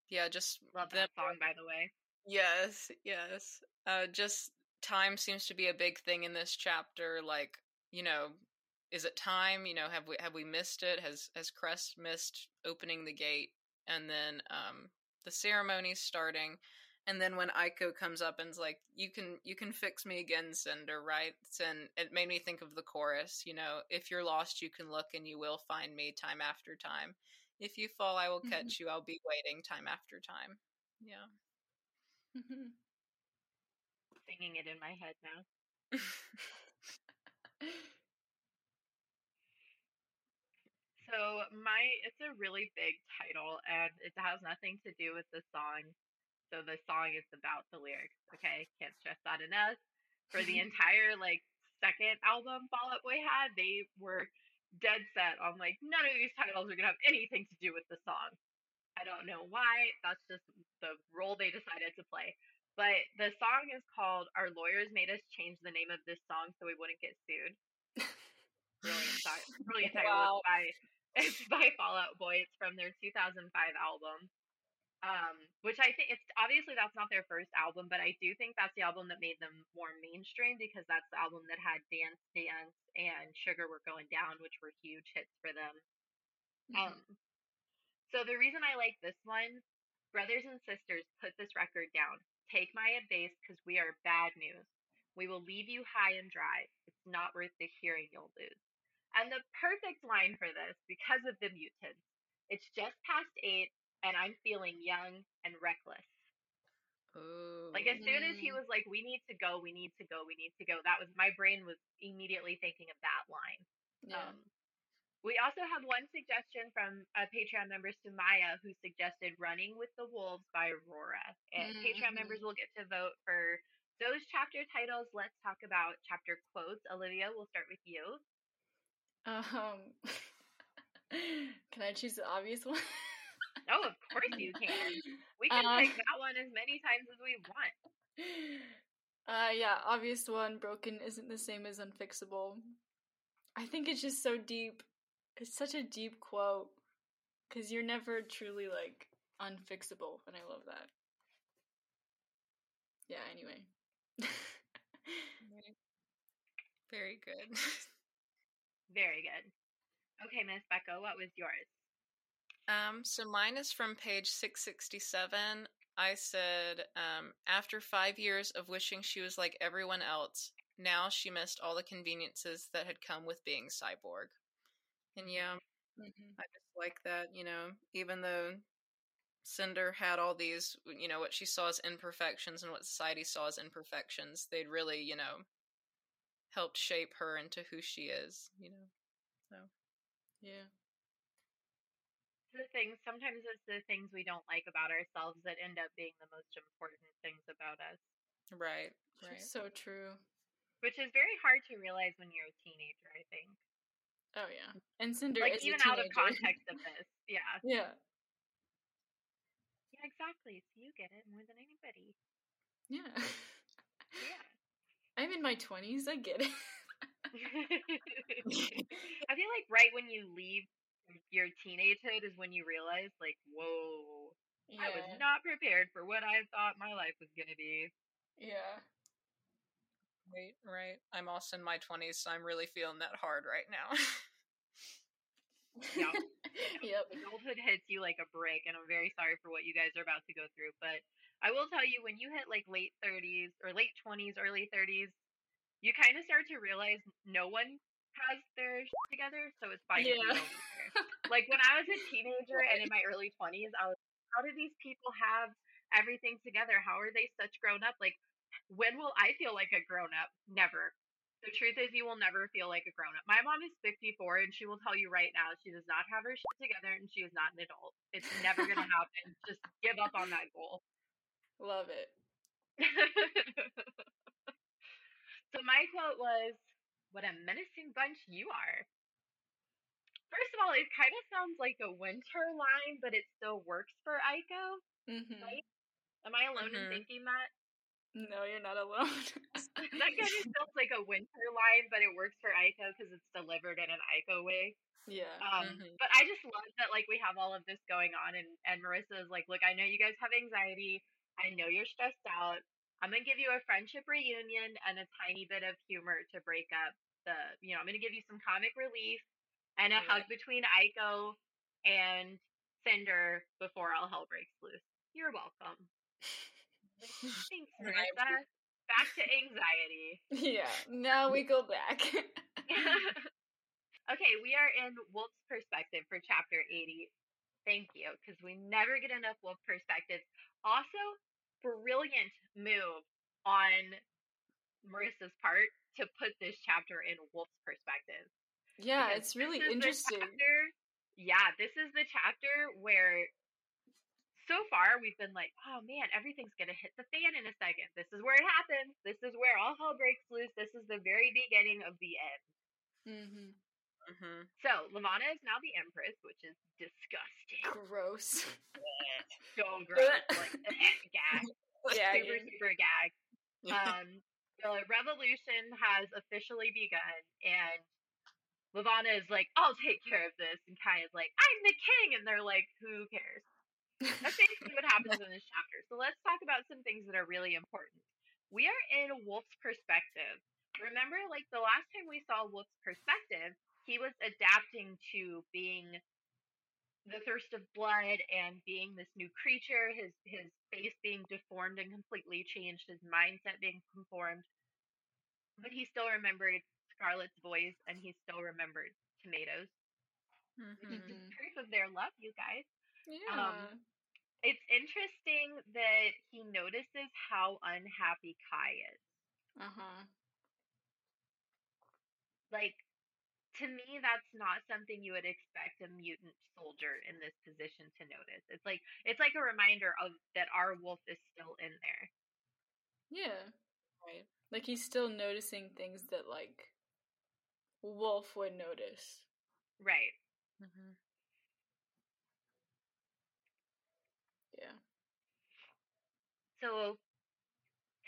yeah, just Love them- that song, by the way. Yes, yes. Uh, just time seems to be a big thing in this chapter. Like, you know, is it time? You know, have we have we missed it? Has has Cress missed opening the gate? And then um, the ceremony's starting, and then when Iko comes up and's like, "You can you can fix me again, Cinder," right? And it made me think of the chorus. You know, if you're lost, you can look and you will find me time after time. If you fall, I will Mhm. catch you. I'll be waiting time after time. Yeah. Singing it in my head now. So my it's a really big title and it has nothing to do with the song. So the song is about the lyrics. Okay, can't stress that enough. For the entire like second album Fall Out Boy had, they were dead set on like none of these titles are gonna have anything to do with the song. I don't know why. That's just the role they decided to play. But the song is called "Our Lawyers Made Us Change the Name of This Song So We Wouldn't Get Sued." Brilliant, brilliant title. Wow. By it's by Fall Out Boy. It's from their 2005 album. Um, which I think it's obviously that's not their first album, but I do think that's the album that made them more mainstream because that's the album that had Dance Dance and Sugar Were Going Down, which were huge hits for them. Um, so the reason I like this one, brothers and sisters, put this record down. Take my advice because we are bad news. We will leave you high and dry. It's not worth the hearing you'll lose. And the perfect line for this, because of the mutants, it's just past eight, and I'm feeling young and reckless. Ooh. Like as soon as he Mm. was like, "We need to go, we need to go, we need to go," that was my brain was immediately thinking of that line. yeah Um, we also have one suggestion from a Patreon member, Sumaya, who suggested Running with the Wolves by Aurora. And Patreon Mhm. members will get to vote for those chapter titles. Let's talk about chapter quotes. Olivia, we'll start with you. Um can i choose the obvious one Oh, of course you can. We can Uh, pick that one as many times as we want. uh yeah obvious one broken isn't the same as unfixable I think it's just so deep. It's such a deep quote because you're never truly like unfixable, and I love that. Yeah. Anyway. Very good. Very good. Okay, Miss Becca, what was yours? Um, so mine is from page 667. I said, um, after five years of wishing she was like everyone else, now she missed all the conveniences that had come with being cyborg. And yeah, Mhm. I just like that, you know, even though Cinder had all these, you know, what she saw as imperfections and what society saw as imperfections, they'd really, you know, helped shape her into who she is, you know. So, Yeah. The things sometimes it's the things we don't like about ourselves that end up being the most important things about us. right, right. So true. Which is very hard to realize when you're a teenager, I think. Oh yeah. Mm. And Cinder like even out of context of this. Yeah. yeah. Yeah, exactly. So you get it more than anybody. Yeah. Yeah. I'm in my twenties. I get it. I feel like right when you leave your teenagehood is when you realize, like, whoa, I was not prepared for what I thought my life was gonna be. Yeah. Right, right. I'm also in my 20s, so I'm really feeling that hard right now. Yeah. yep. Adulthood hits you like a brick, and I'm very sorry for what you guys are about to go through. But I will tell you, when you hit like late 30s or late 20s, early 30s, you kind of start to realize no one has their shit together, so it's fine. Yeah. like when I was a teenager and in my early 20s, I was, how do these people have everything together? How are they such grown up? Like, when will I feel like a grown up? Never. The truth is, you will never feel like a grown up. My mom is 54, and she will tell you right now she does not have her shit together, and she is not an adult. It's never gonna happen. Just give up on that goal. Love it. so my quote was, "What a menacing bunch you are." First of all, it kind of sounds like a winter line, but it still works for Iko. Mm-hmm. Right? Am I alone in Mhm. thinking that? No, you're not alone. that kind of feels like a winter line, but it works for Iko because it's delivered in an Iko way. yeah. Um, Mhm. But I just love that like we have all of this going on, and and Marissa is like, look, I know you guys have anxiety. I know you're stressed out. I'm gonna give you a friendship reunion and a tiny bit of humor to break up the. You know, I'm gonna give you some comic relief and a hug between Iko and Cinder before all hell breaks loose. You're welcome. Thanks. Marissa. Back to anxiety. yeah. Now we go back. okay, we are in Wolf's perspective for chapter 80. Thank you, because we never get enough Wolf perspectives. Also, brilliant move on Marissa's part to put this chapter in Wolf's perspective. yeah, Because it's really this is the interesting. chapter- yeah, this is the chapter where so far we've been like, oh man, everything's gonna hit the fan in a second. This is where it happens. This is where all hell breaks loose. This is the very beginning of the end. Mm-hmm. Hmm So Levana is now the Empress, which is disgusting. Gross. So gross. like gag. Yeah. super, super gag. Um the revolution has officially begun and Levana is like, I'll take care of this and Kai is like, I'm the king and they're like, Who cares? That's basically what happens in this chapter. So let's talk about some things that are really important. We are in Wolf's perspective. Remember, like the last time we saw Wolf's perspective, he was adapting to being the thirst of blood and being this new creature, his his face being deformed and completely changed, his mindset being conformed. But he still remembered Scarlet's voice and he still remembered tomatoes. Which is hmm proof of their love, you guys. yeah. It's interesting that he notices how unhappy Kai is. uh huh. Like, to me, that's not something you would expect a mutant soldier in this position to notice. It's like it's like a reminder of that our wolf is still in there. Yeah. Right. Like he's still noticing things that like Wolf would notice. Right. hmm Yeah. So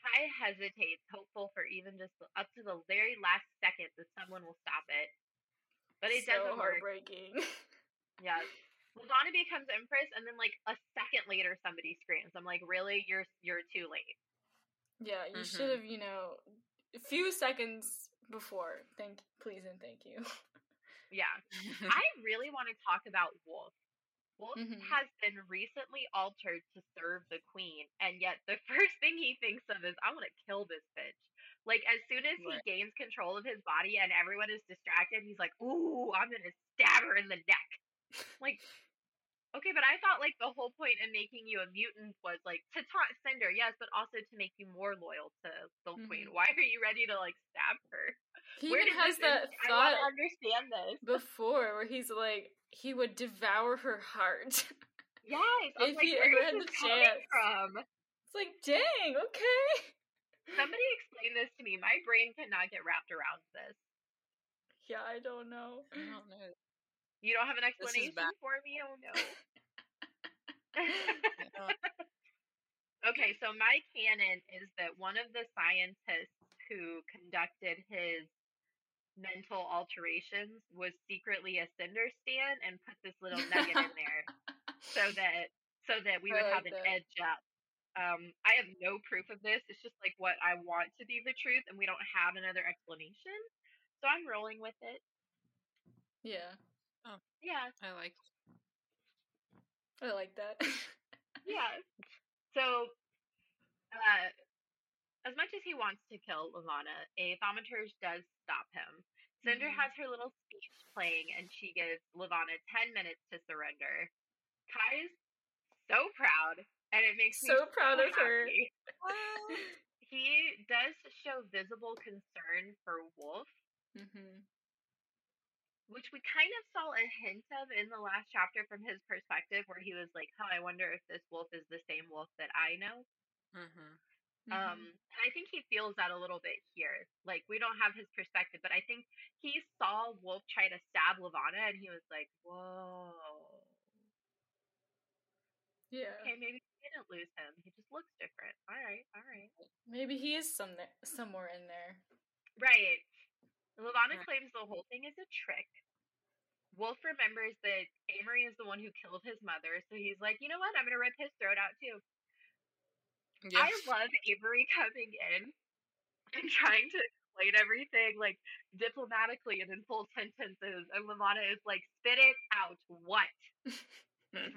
Kai hesitates, hopeful for even just up to the very last second that someone will stop it. But it so doesn't work. heartbreaking. Yes. Lana becomes Empress, and then like a second later, somebody screams. I'm like, really? You're you're too late. yeah, you Mhm. should have, you know, a few seconds before. Thank, please, and thank you. Yeah. I really want to talk about Wolf. Wolf Mhm. has been recently altered to serve the queen, and yet the first thing he thinks of is, I want to kill this bitch. Like, as soon as he gains control of his body and everyone is distracted, he's like, Ooh, I'm to stab her in the neck. Like, okay, but I thought, like, the whole point in making you a mutant was, like, to taunt Cinder, yes, but also to make you more loyal to the queen. Mhm. Why are you ready to, like, stab her? He Where even has that in- I thought understand this. before where he's like, he would devour her heart. Yes, If like, he ever had the chance. from? it's like, dang, okay. Somebody explain this to me. My brain cannot get wrapped around this. Yeah, I don't know. I don't know. You don't have an explanation for me? Oh no. Okay, so my canon is that one of the scientists who conducted his mental alterations was secretly a cinder stand and put this little nugget in there so that so that we would like have an that. edge up. Um, I have no proof of this. It's just like what I want to be the truth, and we don't have another explanation. So I'm rolling with it. Yeah, Yeah, I like. I like that. yeah. So, uh, as much as he wants to kill Levana, a thaumaturge does stop him. Cinder Mhm. has her little speech playing, and she gives Levana 10 minutes to surrender. Kai's so proud, and it makes me So proud of her. He does show visible concern for Wolf, hmm which we kind of saw a hint of in the last chapter from his perspective, where he was like, "Huh, I wonder if this wolf is the same wolf that I know." Mm-hmm. Um, and I think he feels that a little bit here. Like we don't have his perspective, but I think he saw Wolf try to stab Levana, and he was like, "Whoa, yeah. okay, maybe didn't lose him. He just looks different. All right, all right, Maybe he is some somewhere in there. right." Levana Right. claims the whole thing is a trick. Wolf remembers that Aimery is the one who killed his mother, so he's like, "You know what? I'm gonna rip his throat out too." Yeah. I love Aimery coming in and trying to explain everything like diplomatically and in full sentences, and Levana is like, "Spit it out. What?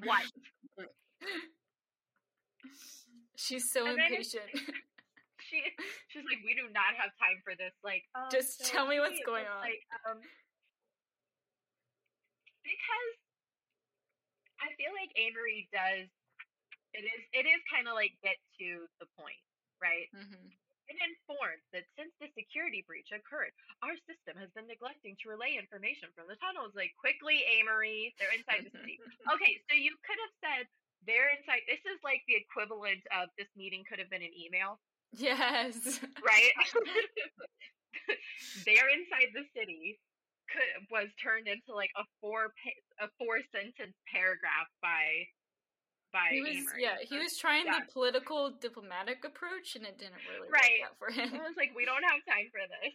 What?" She's so And impatient. She she's like, "We do not have time for this. Like, um, Just so tell me what's going on." Like, um, because I feel like Aimery does. It is it is kind of like get to the point, right? hmm been informed that since the security breach occurred, our system has been neglecting to relay information from the tunnels. Like, quickly, Aimery, they're inside the city. Okay, so you could have said they're inside. This is like the equivalent of this meeting could have been an email, Yes. right? they're inside the city. Could, was turned into like a four pa- a four sentence paragraph by by He was Aimery. yeah, he was trying yeah. the political diplomatic approach and it didn't really Right. work out for him. I was like, we don't have time for this.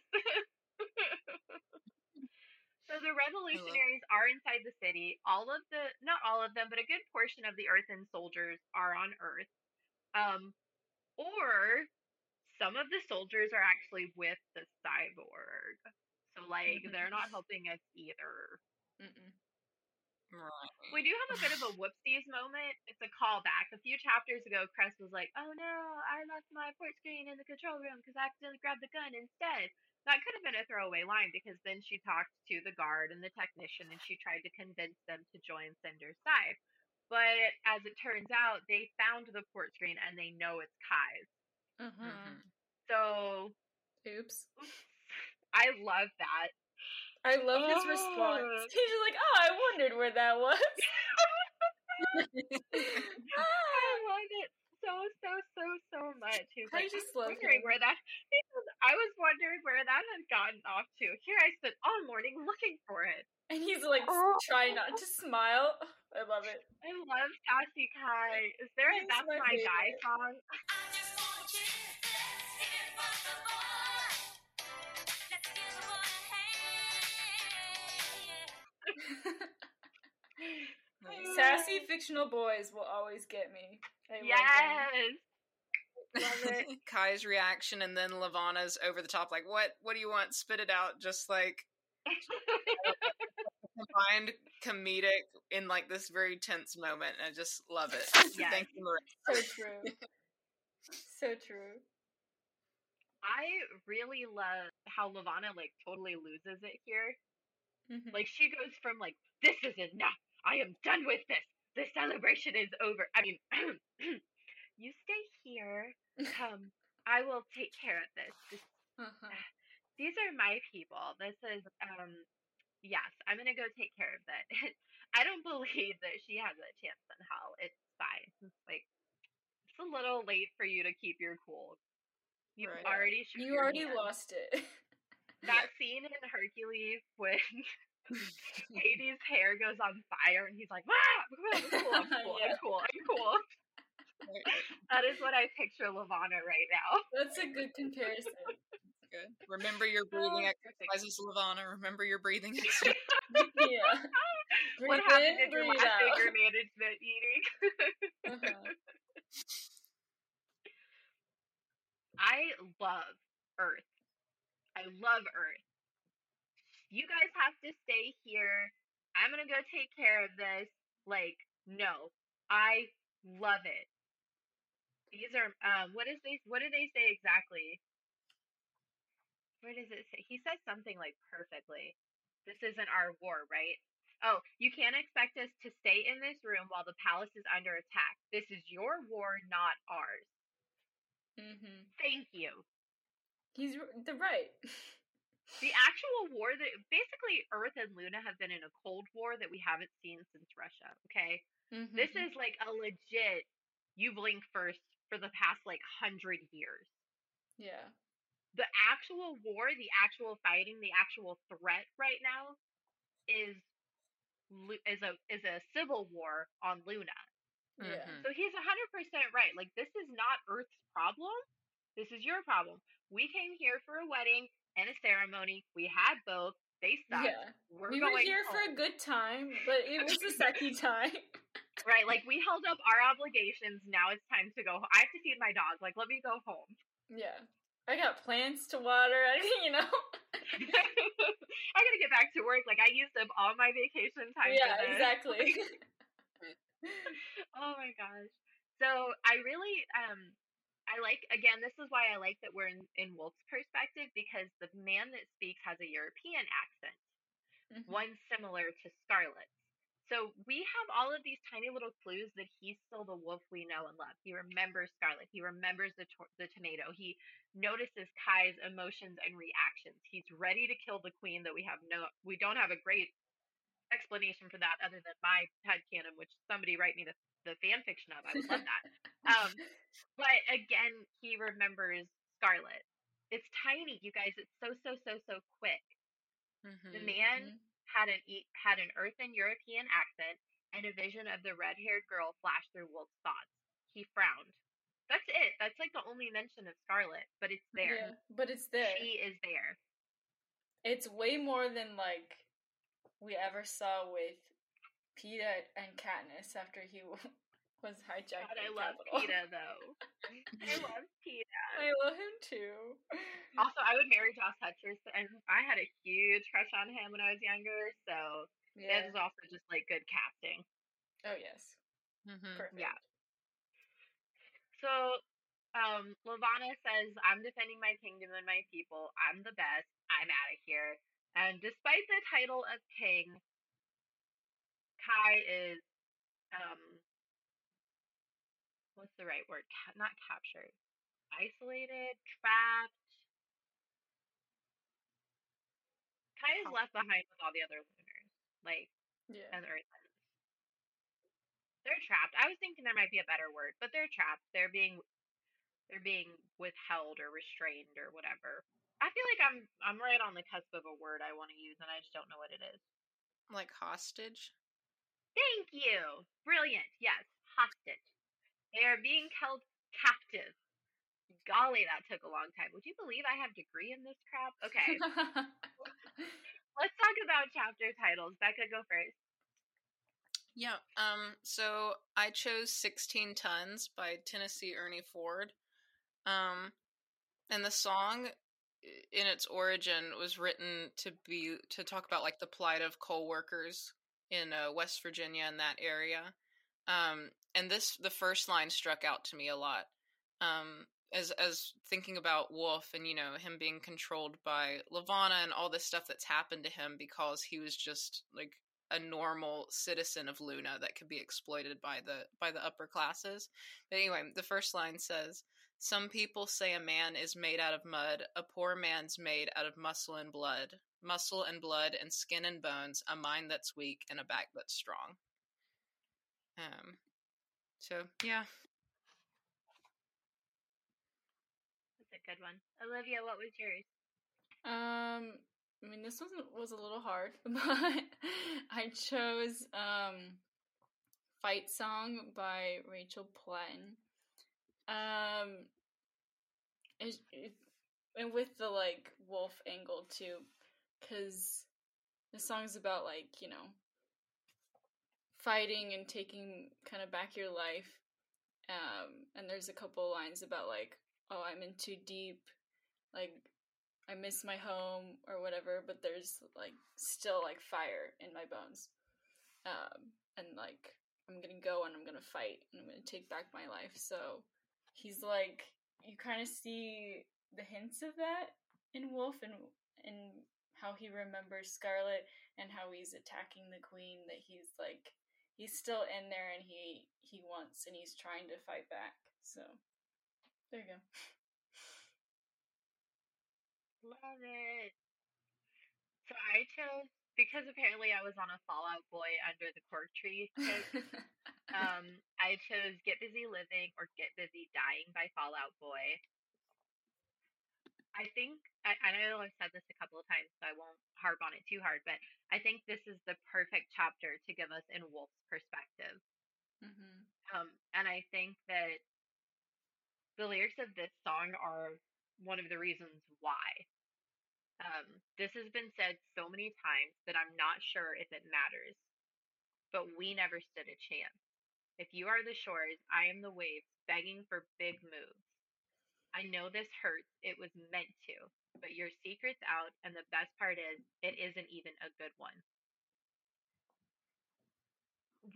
so the revolutionaries are inside the city. All of the, not all of them, but a good portion of the Earthen soldiers are on Earth. Um, or some of the soldiers are actually with the cyborg. So like, Mhm. they're not helping us either. Mm-mm. Right. We do have a bit of a whoopsies moment. It's a callback. A few chapters ago, Cress was like, "Oh no, I left my port screen in the control room because I accidentally grabbed the gun instead." That could have been a throwaway line because then she talked to the guard and the technician and she tried to convince them to join Cinder's side. But as it turns out, they found the port screen and they know it's Kai's. Uh-huh. Mhm. So Oops. I love that. I love his response. Oh. He's just like, "Oh, I wondered where that was." I love it so so so so much. He's I like, just I was wondering him. where that. I was wondering where that had gotten off to. Here I spent all morning looking for it. And he's like Oh. trying not to smile. I love it. I love Sassy Kai. Is there a That's my My Guy song? Sassy fictional boys will always get me. I yes. Love it. Kai's reaction and then Levana's over the top, like, what what do you want? Spit it out, just like combined comedic in like this very tense moment. I just love it. Yes. Thank you, Maria. So true. so true. I really love how Levana like totally loses it here. Mhm. Like she goes from like this is enough. I am done with this. The celebration is over. I mean, you stay here. Um, I will take care of this. This Uh-huh. these are my people. This is um yes, I'm gonna go take care of that. I don't believe that she has a chance in hell. It's fine. Like it's a little late for you to keep your cool. You've Right. already You already hand. lost it. that scene in Hercules when Hades' hair goes on fire and he's like, ah, I'm cool, I'm cool, Yeah. I'm cool, I'm cool. That is what I picture Levana right now. That's a good comparison. Good. Remember your breathing Oh, exercises, Levana. Remember your breathing exercises. Yeah. what Breathe happened in, in your breathe last out. anger management meeting? Uh-huh. I love Earth. I love Earth. You guys have to stay here. I'm gonna go take care of this. Like, no. I love it. These are um what is they what do they say exactly? Where does it say? He says something like perfectly. This isn't our war, right? Oh, you can't expect us to stay in this room while the palace is under attack. This is your war, not ours. hmm Thank you. He's the right. The actual war that basically Earth and Luna have been in a cold war that we haven't seen since Russia, okay? Mhm. This is like a legit you blink first for the past like 100 years. yeah. The actual war, the actual fighting, the actual threat right now is is a is a civil war on Luna. Yeah. So he's 100% right. Like, this is not Earth's problem. This is your problem. We came here for a wedding and a ceremony. We had both. They sucked. Yeah. We're we were here for a good time, but it was the sucky time. Right, like, we held up our obligations. Now it's time to go. I have to feed my dog. Like, let me go home. yeah. I got plants to water. I, you know. I gotta get back to work. Like, I used up all my vacation time. yeah, exactly. oh my gosh. So I really um I like again this is why I like that we're in, in Wolf's perspective because the man that speaks has a European accent, Mhm. one similar to Scarlet's. So we have all of these tiny little clues that he's still the wolf we know and love. He remembers Scarlet. He remembers the tor- the tornado. He notices Kai's emotions and reactions. He's ready to kill the queen. That we have no, we don't have a great explanation for that other than my headcanon, which somebody write me the, the fan fiction of. I would love that. um, but again, he remembers Scarlet. It's tiny, you guys. It's so so so so quick. Mhm. The man Mhm. had an had an earthen European accent, and a vision of the red haired girl flashed through Wolf's thoughts. He frowned. That's it. That's like the only mention of Scarlet, but it's there. Yeah, but it's there. She is there. It's way more than like we ever saw with Peeta and Katniss after he was hijacked. God, I love Capitol. Peeta though. I love Peeta. I love him too. Also, I would marry Josh Hutcherson, and I had a huge crush on him when I was younger. So Yeah. that is also just like good casting. Oh yes. Mhm. Perfect. Yeah. So, um, Levana says, "I'm defending my kingdom and my people. I'm the best. I'm out of here." And despite the title of king, Kai is, um, what's the right word? Ca- not captured, isolated, trapped. Kai is left behind with all the other lunars, like Yeah. and earthens. They're trapped. I was thinking there might be a better word, but they're trapped. They're being they're being withheld or restrained or whatever. I feel like I'm I'm right on the cusp of a word I want to use and I just don't know what it is. Like hostage. Thank you. Brilliant. Yes, hostage. They are being held captive. Golly, that took a long time. Would you believe I have degree in this crap? Okay. let's talk about chapter titles. Beka, go first. Yeah. Um. So I chose "16 Tons" by Tennessee Ernie Ford. Um, and the song, in its origin, was written to be to talk about like the plight of coal workers in uh, West Virginia and that area. Um, and this the first line struck out to me a lot. Um, as as thinking about Wolf and you know him being controlled by Levana and all this stuff that's happened to him because he was just like a normal citizen of Luna that could be exploited by the by the upper classes. But anyway, the first line says, "Some people say a man is made out of mud, a poor man's made out of muscle and blood, muscle and blood and skin and bones, a mind that's weak and a back that's strong." Um so, yeah. That's a good one. Olivia, what was yours? Um, I mean, this was was a little hard, but I chose um, "Fight Song" by Rachel Platten. Um, it, and with the like wolf angle too, because the song's about like you know fighting and taking kind of back your life. Um, and there's a couple lines about like, oh, I'm in too deep, like I miss my home or whatever, but there's like still like fire in my bones. Um, and like I'm gonna go and I'm gonna fight and I'm gonna take back my life. So he's like you kind of see the hints of that in Wolf and and how he remembers Scarlet and how he's attacking the queen that he's like he's still in there and he he wants and he's trying to fight back. So there you go. Love it. So I chose because apparently I was on a Fall Out Boy under the cork tree. kick, um, I chose "Get Busy Living" or "Get Busy Dying" by Fall Out Boy. I think I, I know I've said this a couple of times, so I won't harp on it too hard. But I think this is the perfect chapter to give us in Wolf's perspective. mm-hmm. Um, and I think that the lyrics of this song are one of the reasons why. Um, this has been said so many times that I'm not sure if it matters, but we never stood a chance. If you are the shores, I am the waves begging for big moves. I know this hurts, it was meant to, but your secret's out, and the best part is, it isn't even a good one.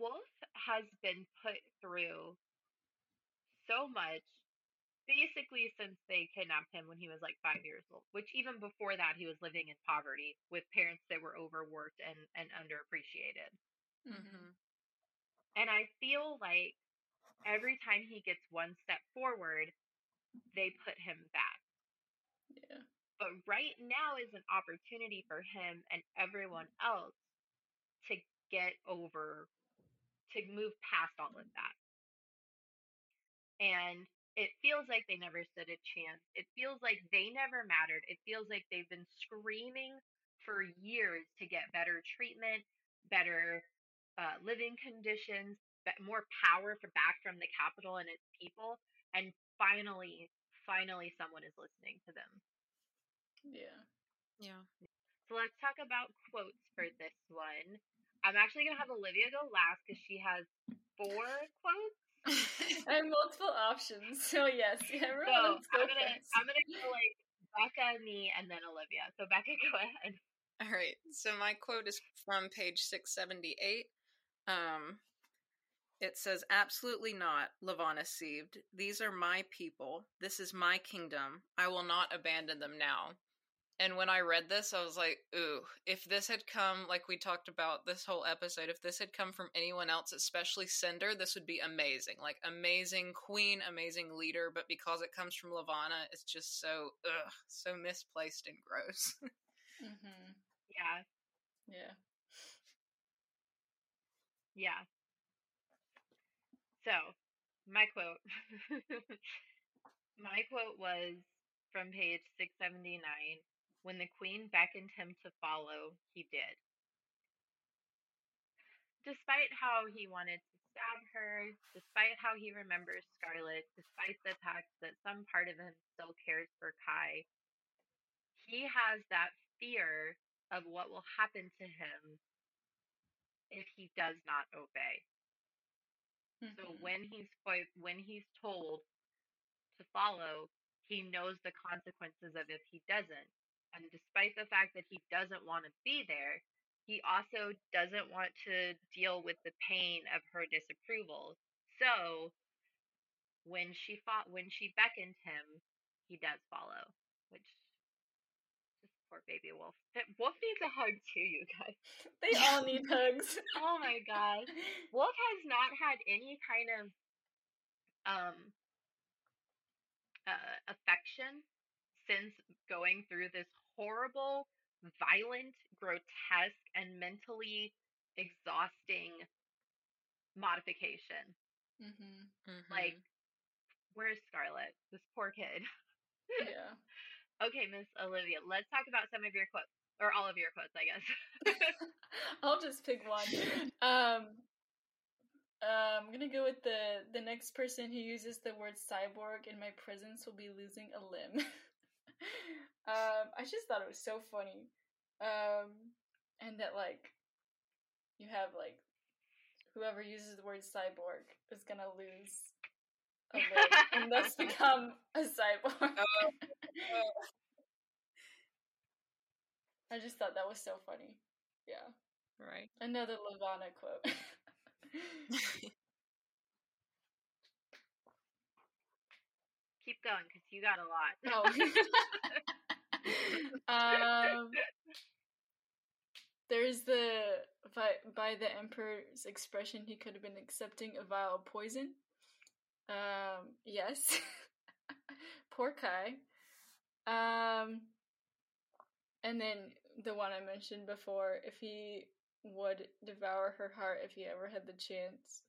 Wolf has been put through so much basically since they kidnapped him when he was like five years old which even before that he was living in poverty with parents that were overworked and, and underappreciated Mm-hmm. and i feel like every time he gets one step forward they put him back Yeah. but right now is an opportunity for him and everyone else to get over to move past all of that and it feels like they never stood a chance. It feels like they never mattered. It feels like they've been screaming for years to get better treatment, better uh, living conditions, but more power for back from the capital and its people. And finally, finally, someone is listening to them. Yeah. Yeah. So let's talk about quotes for this one. I'm actually gonna have Olivia go last because she has four quotes. I have multiple options, so yes, So yeah, everyone, let's go I'm gonna first. I'm gonna go like Beka, me, and then Olivia. So Beka, go ahead. All right. So my quote is from page 678. Um it says absolutely not, Levana sieved. These are my people. This is my kingdom. I will not abandon them now. And when I read this, I was like, ooh, if this had come, like we talked about this whole episode, if this had come from anyone else, especially Cinder, this would be amazing. Like, amazing queen, amazing leader. But because it comes from Levana, it's just so, ugh, so misplaced and gross. mm-hmm. Yeah, Yeah. yeah. So my quote, my quote was from page six seventy nine. When the queen beckoned him to follow, he did. Despite how he wanted to stab her, despite how he remembers Scarlet, despite the fact that some part of him still cares for Kai, he has that fear of what will happen to him if he does not obey. So Mhm. when he's when he's told to follow, he knows the consequences of if he doesn't. And despite the fact that he doesn't want to be there, he also doesn't want to deal with the pain of her disapproval. So when she fought when she beckons him, he does follow, which just poor baby wolf. That- Wolf needs a hug too, you guys. they all need hugs. Oh my god. Wolf has not had any kind of um uh, affection since going through this horrible, violent, grotesque, and mentally exhausting modification. hmm Like, where's Scarlet? This poor kid. Yeah. Okay, Miss Olivia, let's talk about some of your quotes. Or all of your quotes, I guess. I'll just pick one. Um, uh, I'm gonna go with the the next person who uses the word cyborg in my presence will be losing a limb. Um, I just thought it was so funny, um, and that like you have like whoever uses the word cyborg is gonna lose a limb and thus become a cyborg. I just thought that was so funny. Yeah. Right. Another Levana quote. Keep going, because you got a lot. oh. um, there's the by, by the emperor's expression, he could have been accepting a vial of poison. Um, yes. Poor Kai. Um, and then the one I mentioned before, if he would devour her heart if he ever had the chance,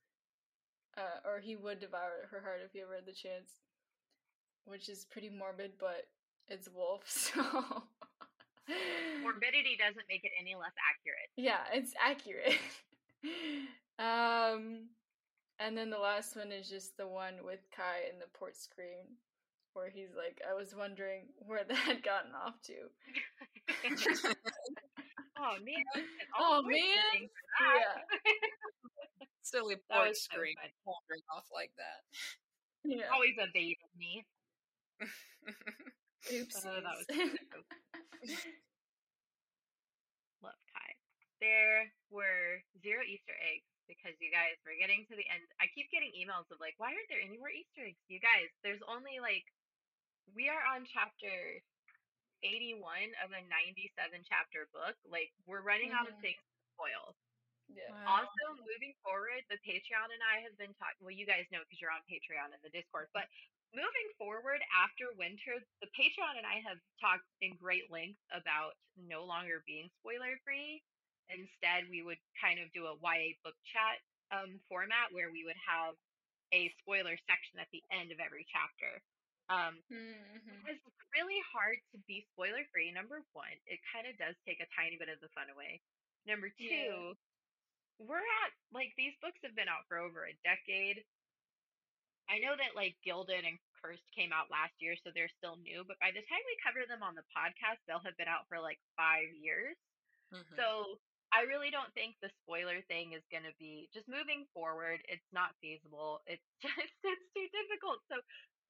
uh, or he would devour her heart if he ever had the chance, which is pretty morbid, but it's Wolf, so. Morbidity doesn't make it any less accurate. Yeah, it's accurate. um, and then the last one is just the one with Kai in the port screen, where he's like, "I was wondering where that had gotten off to." oh man! Oh, all sorts of man. things for that. Yeah, Silly port was so screen funny. wandering off like that. yeah. Always evaded me. Oopsies. Oh, that was so Love Kai. There were zero Easter eggs because you guys were getting to the end. I keep getting emails of like, why aren't there any more Easter eggs? You guys, there's only like, we are on chapter 81 of a 97 chapter book. Like, we're running out of Mhm. things to spoil. yeah. Wow. Also, moving forward, the Patreon and I have been talking. Well, you guys know because you're on Patreon and the Discord. But moving forward after winter, the Patreon and I have talked in great length about no longer being spoiler free. Instead, we would kind of do a YA book chat um, format where we would have a spoiler section at the end of every chapter. Um, Mhm. it's really hard to be spoiler free. Number one, it kind of does take a tiny bit of the fun away. Number two, Yeah. we're at like these books have been out for over a decade. I know that like Gilded and Cursed came out last year, so they're still new, but by the time we cover them on the podcast, they'll have been out for like five years. Mhm. So I really don't think the spoiler thing is going to be just moving forward. It's not feasible. It's just it's too difficult. So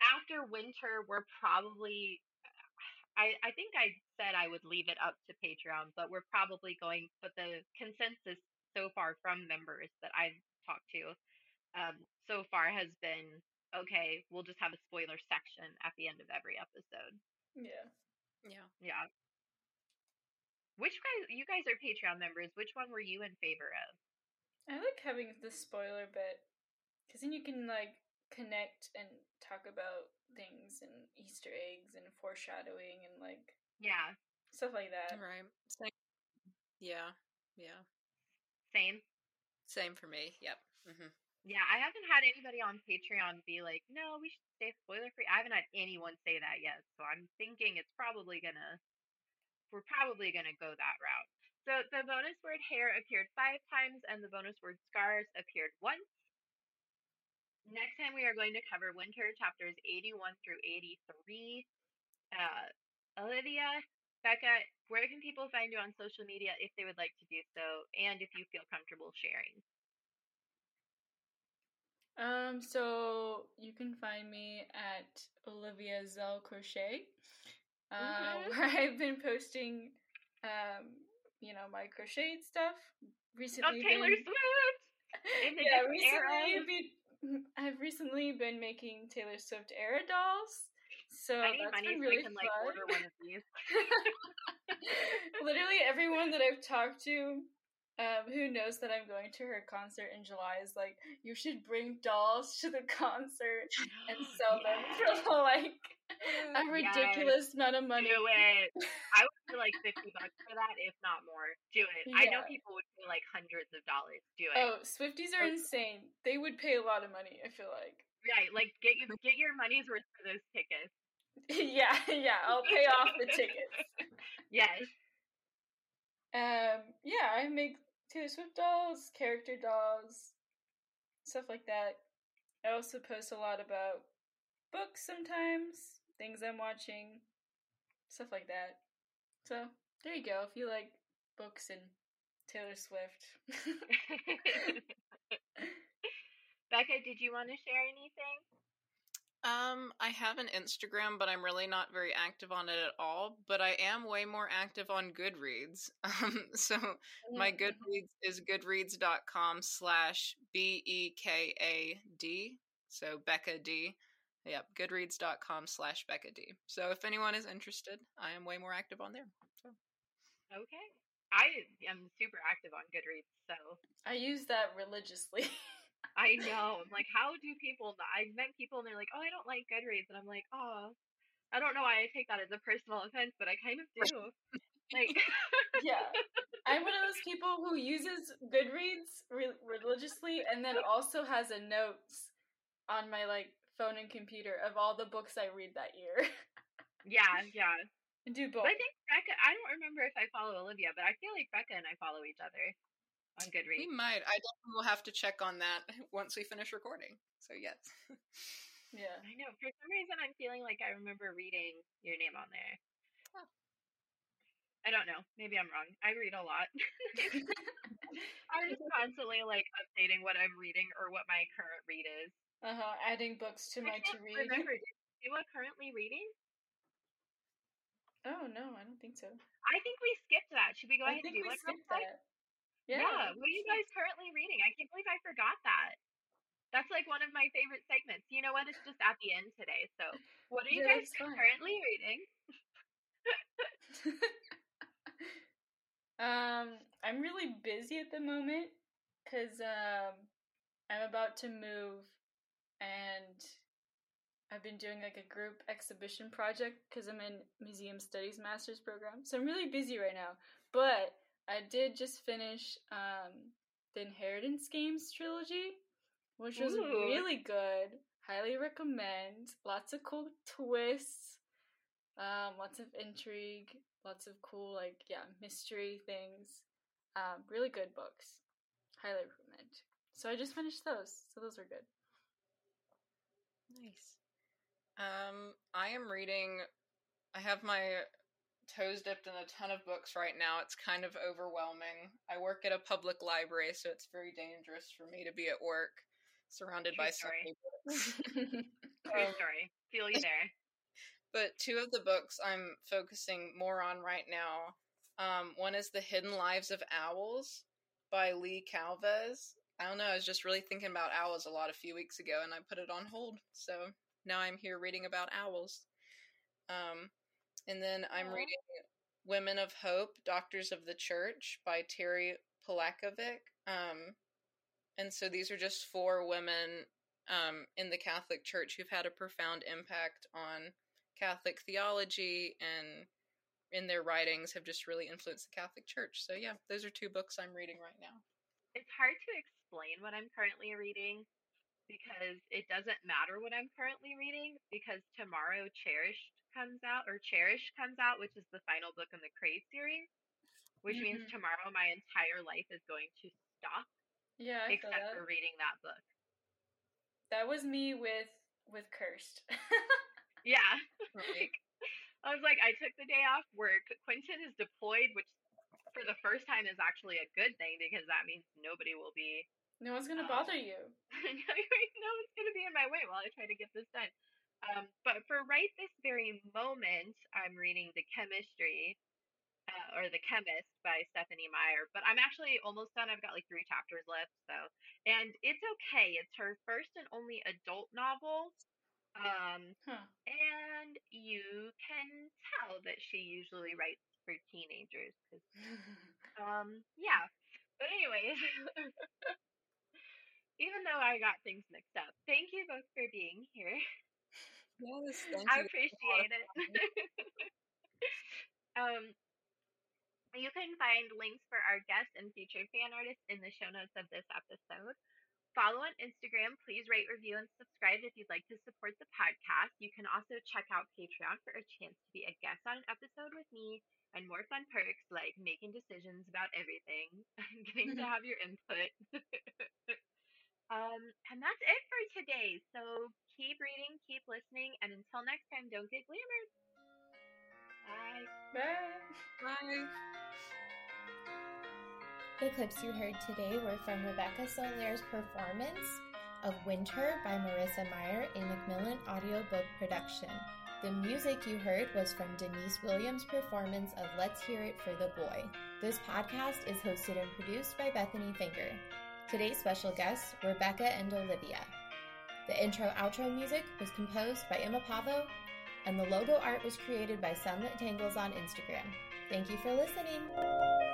after winter, we're probably. I I think I said I would leave it up to Patreon, but we're probably going. But the consensus so far from members that I've talked to, um, so far has been okay. We'll just have a spoiler section at the end of every episode. Yeah. yeah. Yeah. Which guys? You guys are Patreon members. Which one were you in favor of? I like having the spoiler bit because then you can like connect and talk about things and Easter eggs and foreshadowing and like Yeah, stuff like that. Right. Same. Yeah. Yeah. same. Same for me. Yep. hmm Yeah, I haven't had anybody on Patreon be like, "No, we should stay spoiler free." I haven't had anyone say that yet, so I'm thinking it's probably gonna. We're probably gonna go that route. So the bonus word hair appeared five times, and the bonus word scars appeared once. Next time we are going to cover winter chapters 81 through 83. Uh, Olivia, Beka, where can people find you on social media if they would like to do so, and if you feel comfortable sharing? Um, so you can find me at Olivia Zell Crochet, uh, Mhm. where I've been posting, um, you know, my crocheted stuff. Oh, Recently, Taylor been- Swift! Yeah, recently been, I've recently been making Taylor Swift era dolls. So I that's been really I can like fun. order one of these. Literally everyone that I've talked to um, who knows that I'm going to her concert in July is like, you should bring dolls to the concert and sell them for like a Yes. ridiculous amount of money. Do it. I would pay like fifty bucks for that, if not more. Do it. I know people would pay like hundreds of dollars. Do it. Oh, Swifties are Okay. insane. They would pay a lot of money, I feel like. Right, like get you get your money's worth for those tickets. yeah, yeah, I'll pay off the tickets. Yes. Um, yeah, I make Taylor Swift dolls, character dolls, stuff like that. I also post a lot about books sometimes, things I'm watching, stuff like that. So there you go. If you like books and Taylor Swift, Beka, did you want to share anything? Um, I have an Instagram, but I'm really not very active on it at all. But I am way more active on Goodreads. Um, so my Mm. Goodreads is goodreads.com slash B E K A D. So Beka D. Yep, goodreads.com slash Beka D. So if anyone is interested, I am way more active on there. So Okay. I am super active on Goodreads, so I use that religiously. I know. I'm like, how do people? I've met people and they're like, oh, I don't like Goodreads, and I'm like, oh, I don't know why I take that as a personal offense, but I kind of do. like, yeah. I'm one of those people who uses Goodreads re- religiously and then also has a notes on my like phone and computer of all the books I read that year. yeah, yeah. and do both. I think Beka. I don't remember if I follow Olivia, but I feel like Beka and I follow each other on we might. I definitely will have to check on that once we finish recording. So yes. yeah. I know. For some reason, I'm feeling like I remember reading your name on there. Huh. I don't know. Maybe I'm wrong. I read a lot. I'm just constantly like updating what I'm reading or what my current read is. Uh huh. Adding books to my to read. remember. You do a currently reading? Oh no, I don't think so. I think we skipped that. Should we go I ahead and do we it? real skipped that. Yeah. Yeah. What are you guys currently reading? I can't believe I forgot that. That's like one of my favorite segments. You know what? It's just at the end today. So, what are you Yeah, guys currently reading? um, I'm really busy at the moment because um, I'm about to move and I've been doing like a group exhibition project because I'm in museum studies master's program. So I'm really busy right now. But I did just finish um, the Inheritance Games trilogy, which was Ooh. really good. Highly recommend. Lots of cool twists, um, lots of intrigue, lots of cool like yeah mystery things. Um, really good books. Highly recommend. So I just finished those. So those are good. Nice. Um, I am reading. I have my toes dipped in a ton of books right now. It's kind of overwhelming. I work at a public library, so it's very dangerous for me to be at work surrounded True by so many books. True Um, story. Feel you there. but two of the books I'm focusing more on right now. Um, one is The Hidden Lives of Owls by Leigh Calvez. I don't know, I was just really thinking about owls a lot a few weeks ago and I put it on hold. So now I'm here reading about owls. Um, and then I'm Aw. reading Women of Hope, Doctors of the Church by Terry Polakovic. Um, and so these are just four women um, in the Catholic Church who've had a profound impact on Catholic theology and in their writings have just really influenced the Catholic Church. So yeah, those are two books I'm reading right now. It's hard to explain what I'm currently reading because it doesn't matter what I'm currently reading because tomorrow Cherished comes out or Cherish comes out, which is the final book in the Crave series, which means Mhm. tomorrow my entire life is going to stop yeah, I except for reading that book. That was me with with Cursed. Yeah. Like I was like, I took the day off work. Quentin is deployed, which for the first time is actually a good thing because that means nobody will be. No one's gonna Um, bother you. no one's going to be in my way while I try to get this done. Um, but for right this very moment, I'm reading The Chemistry, uh, or The Chemist by Stephenie Meyer. But I'm actually almost done. I've got like three chapters left. So, and it's okay. It's her first and only adult novel. Um, Huh. and you can tell that she usually writes for teenagers. 'cause, um, yeah. But anyways, even though I got things mixed up, thank you both for being here. Yes, I appreciate it. um, you can find links for our guests and featured fan artists in the show notes of this episode. Follow on Instagram. Please rate, review, and subscribe if you'd like to support the podcast. You can also check out Patreon for a chance to be a guest on an episode with me and more fun perks like making decisions about everything and getting to have your input. Um, and that's it for today. So keep reading, keep listening, and until next time, don't get glamored. Bye. Bye. Bye. The clips you heard today were from Rebecca Soler's performance of Winter by Marissa Meyer, a Macmillan audiobook production. The music you heard was from Deniece Williams' performance of Let's Hear It for the Boy. This podcast is hosted and produced by Bethanie Finger. Today's special guests Rebecca and Olivia. The intro outro music was composed by Emma Pavvo, and the logo art was created by Sunlit Tangles on Instagram. Thank you for listening.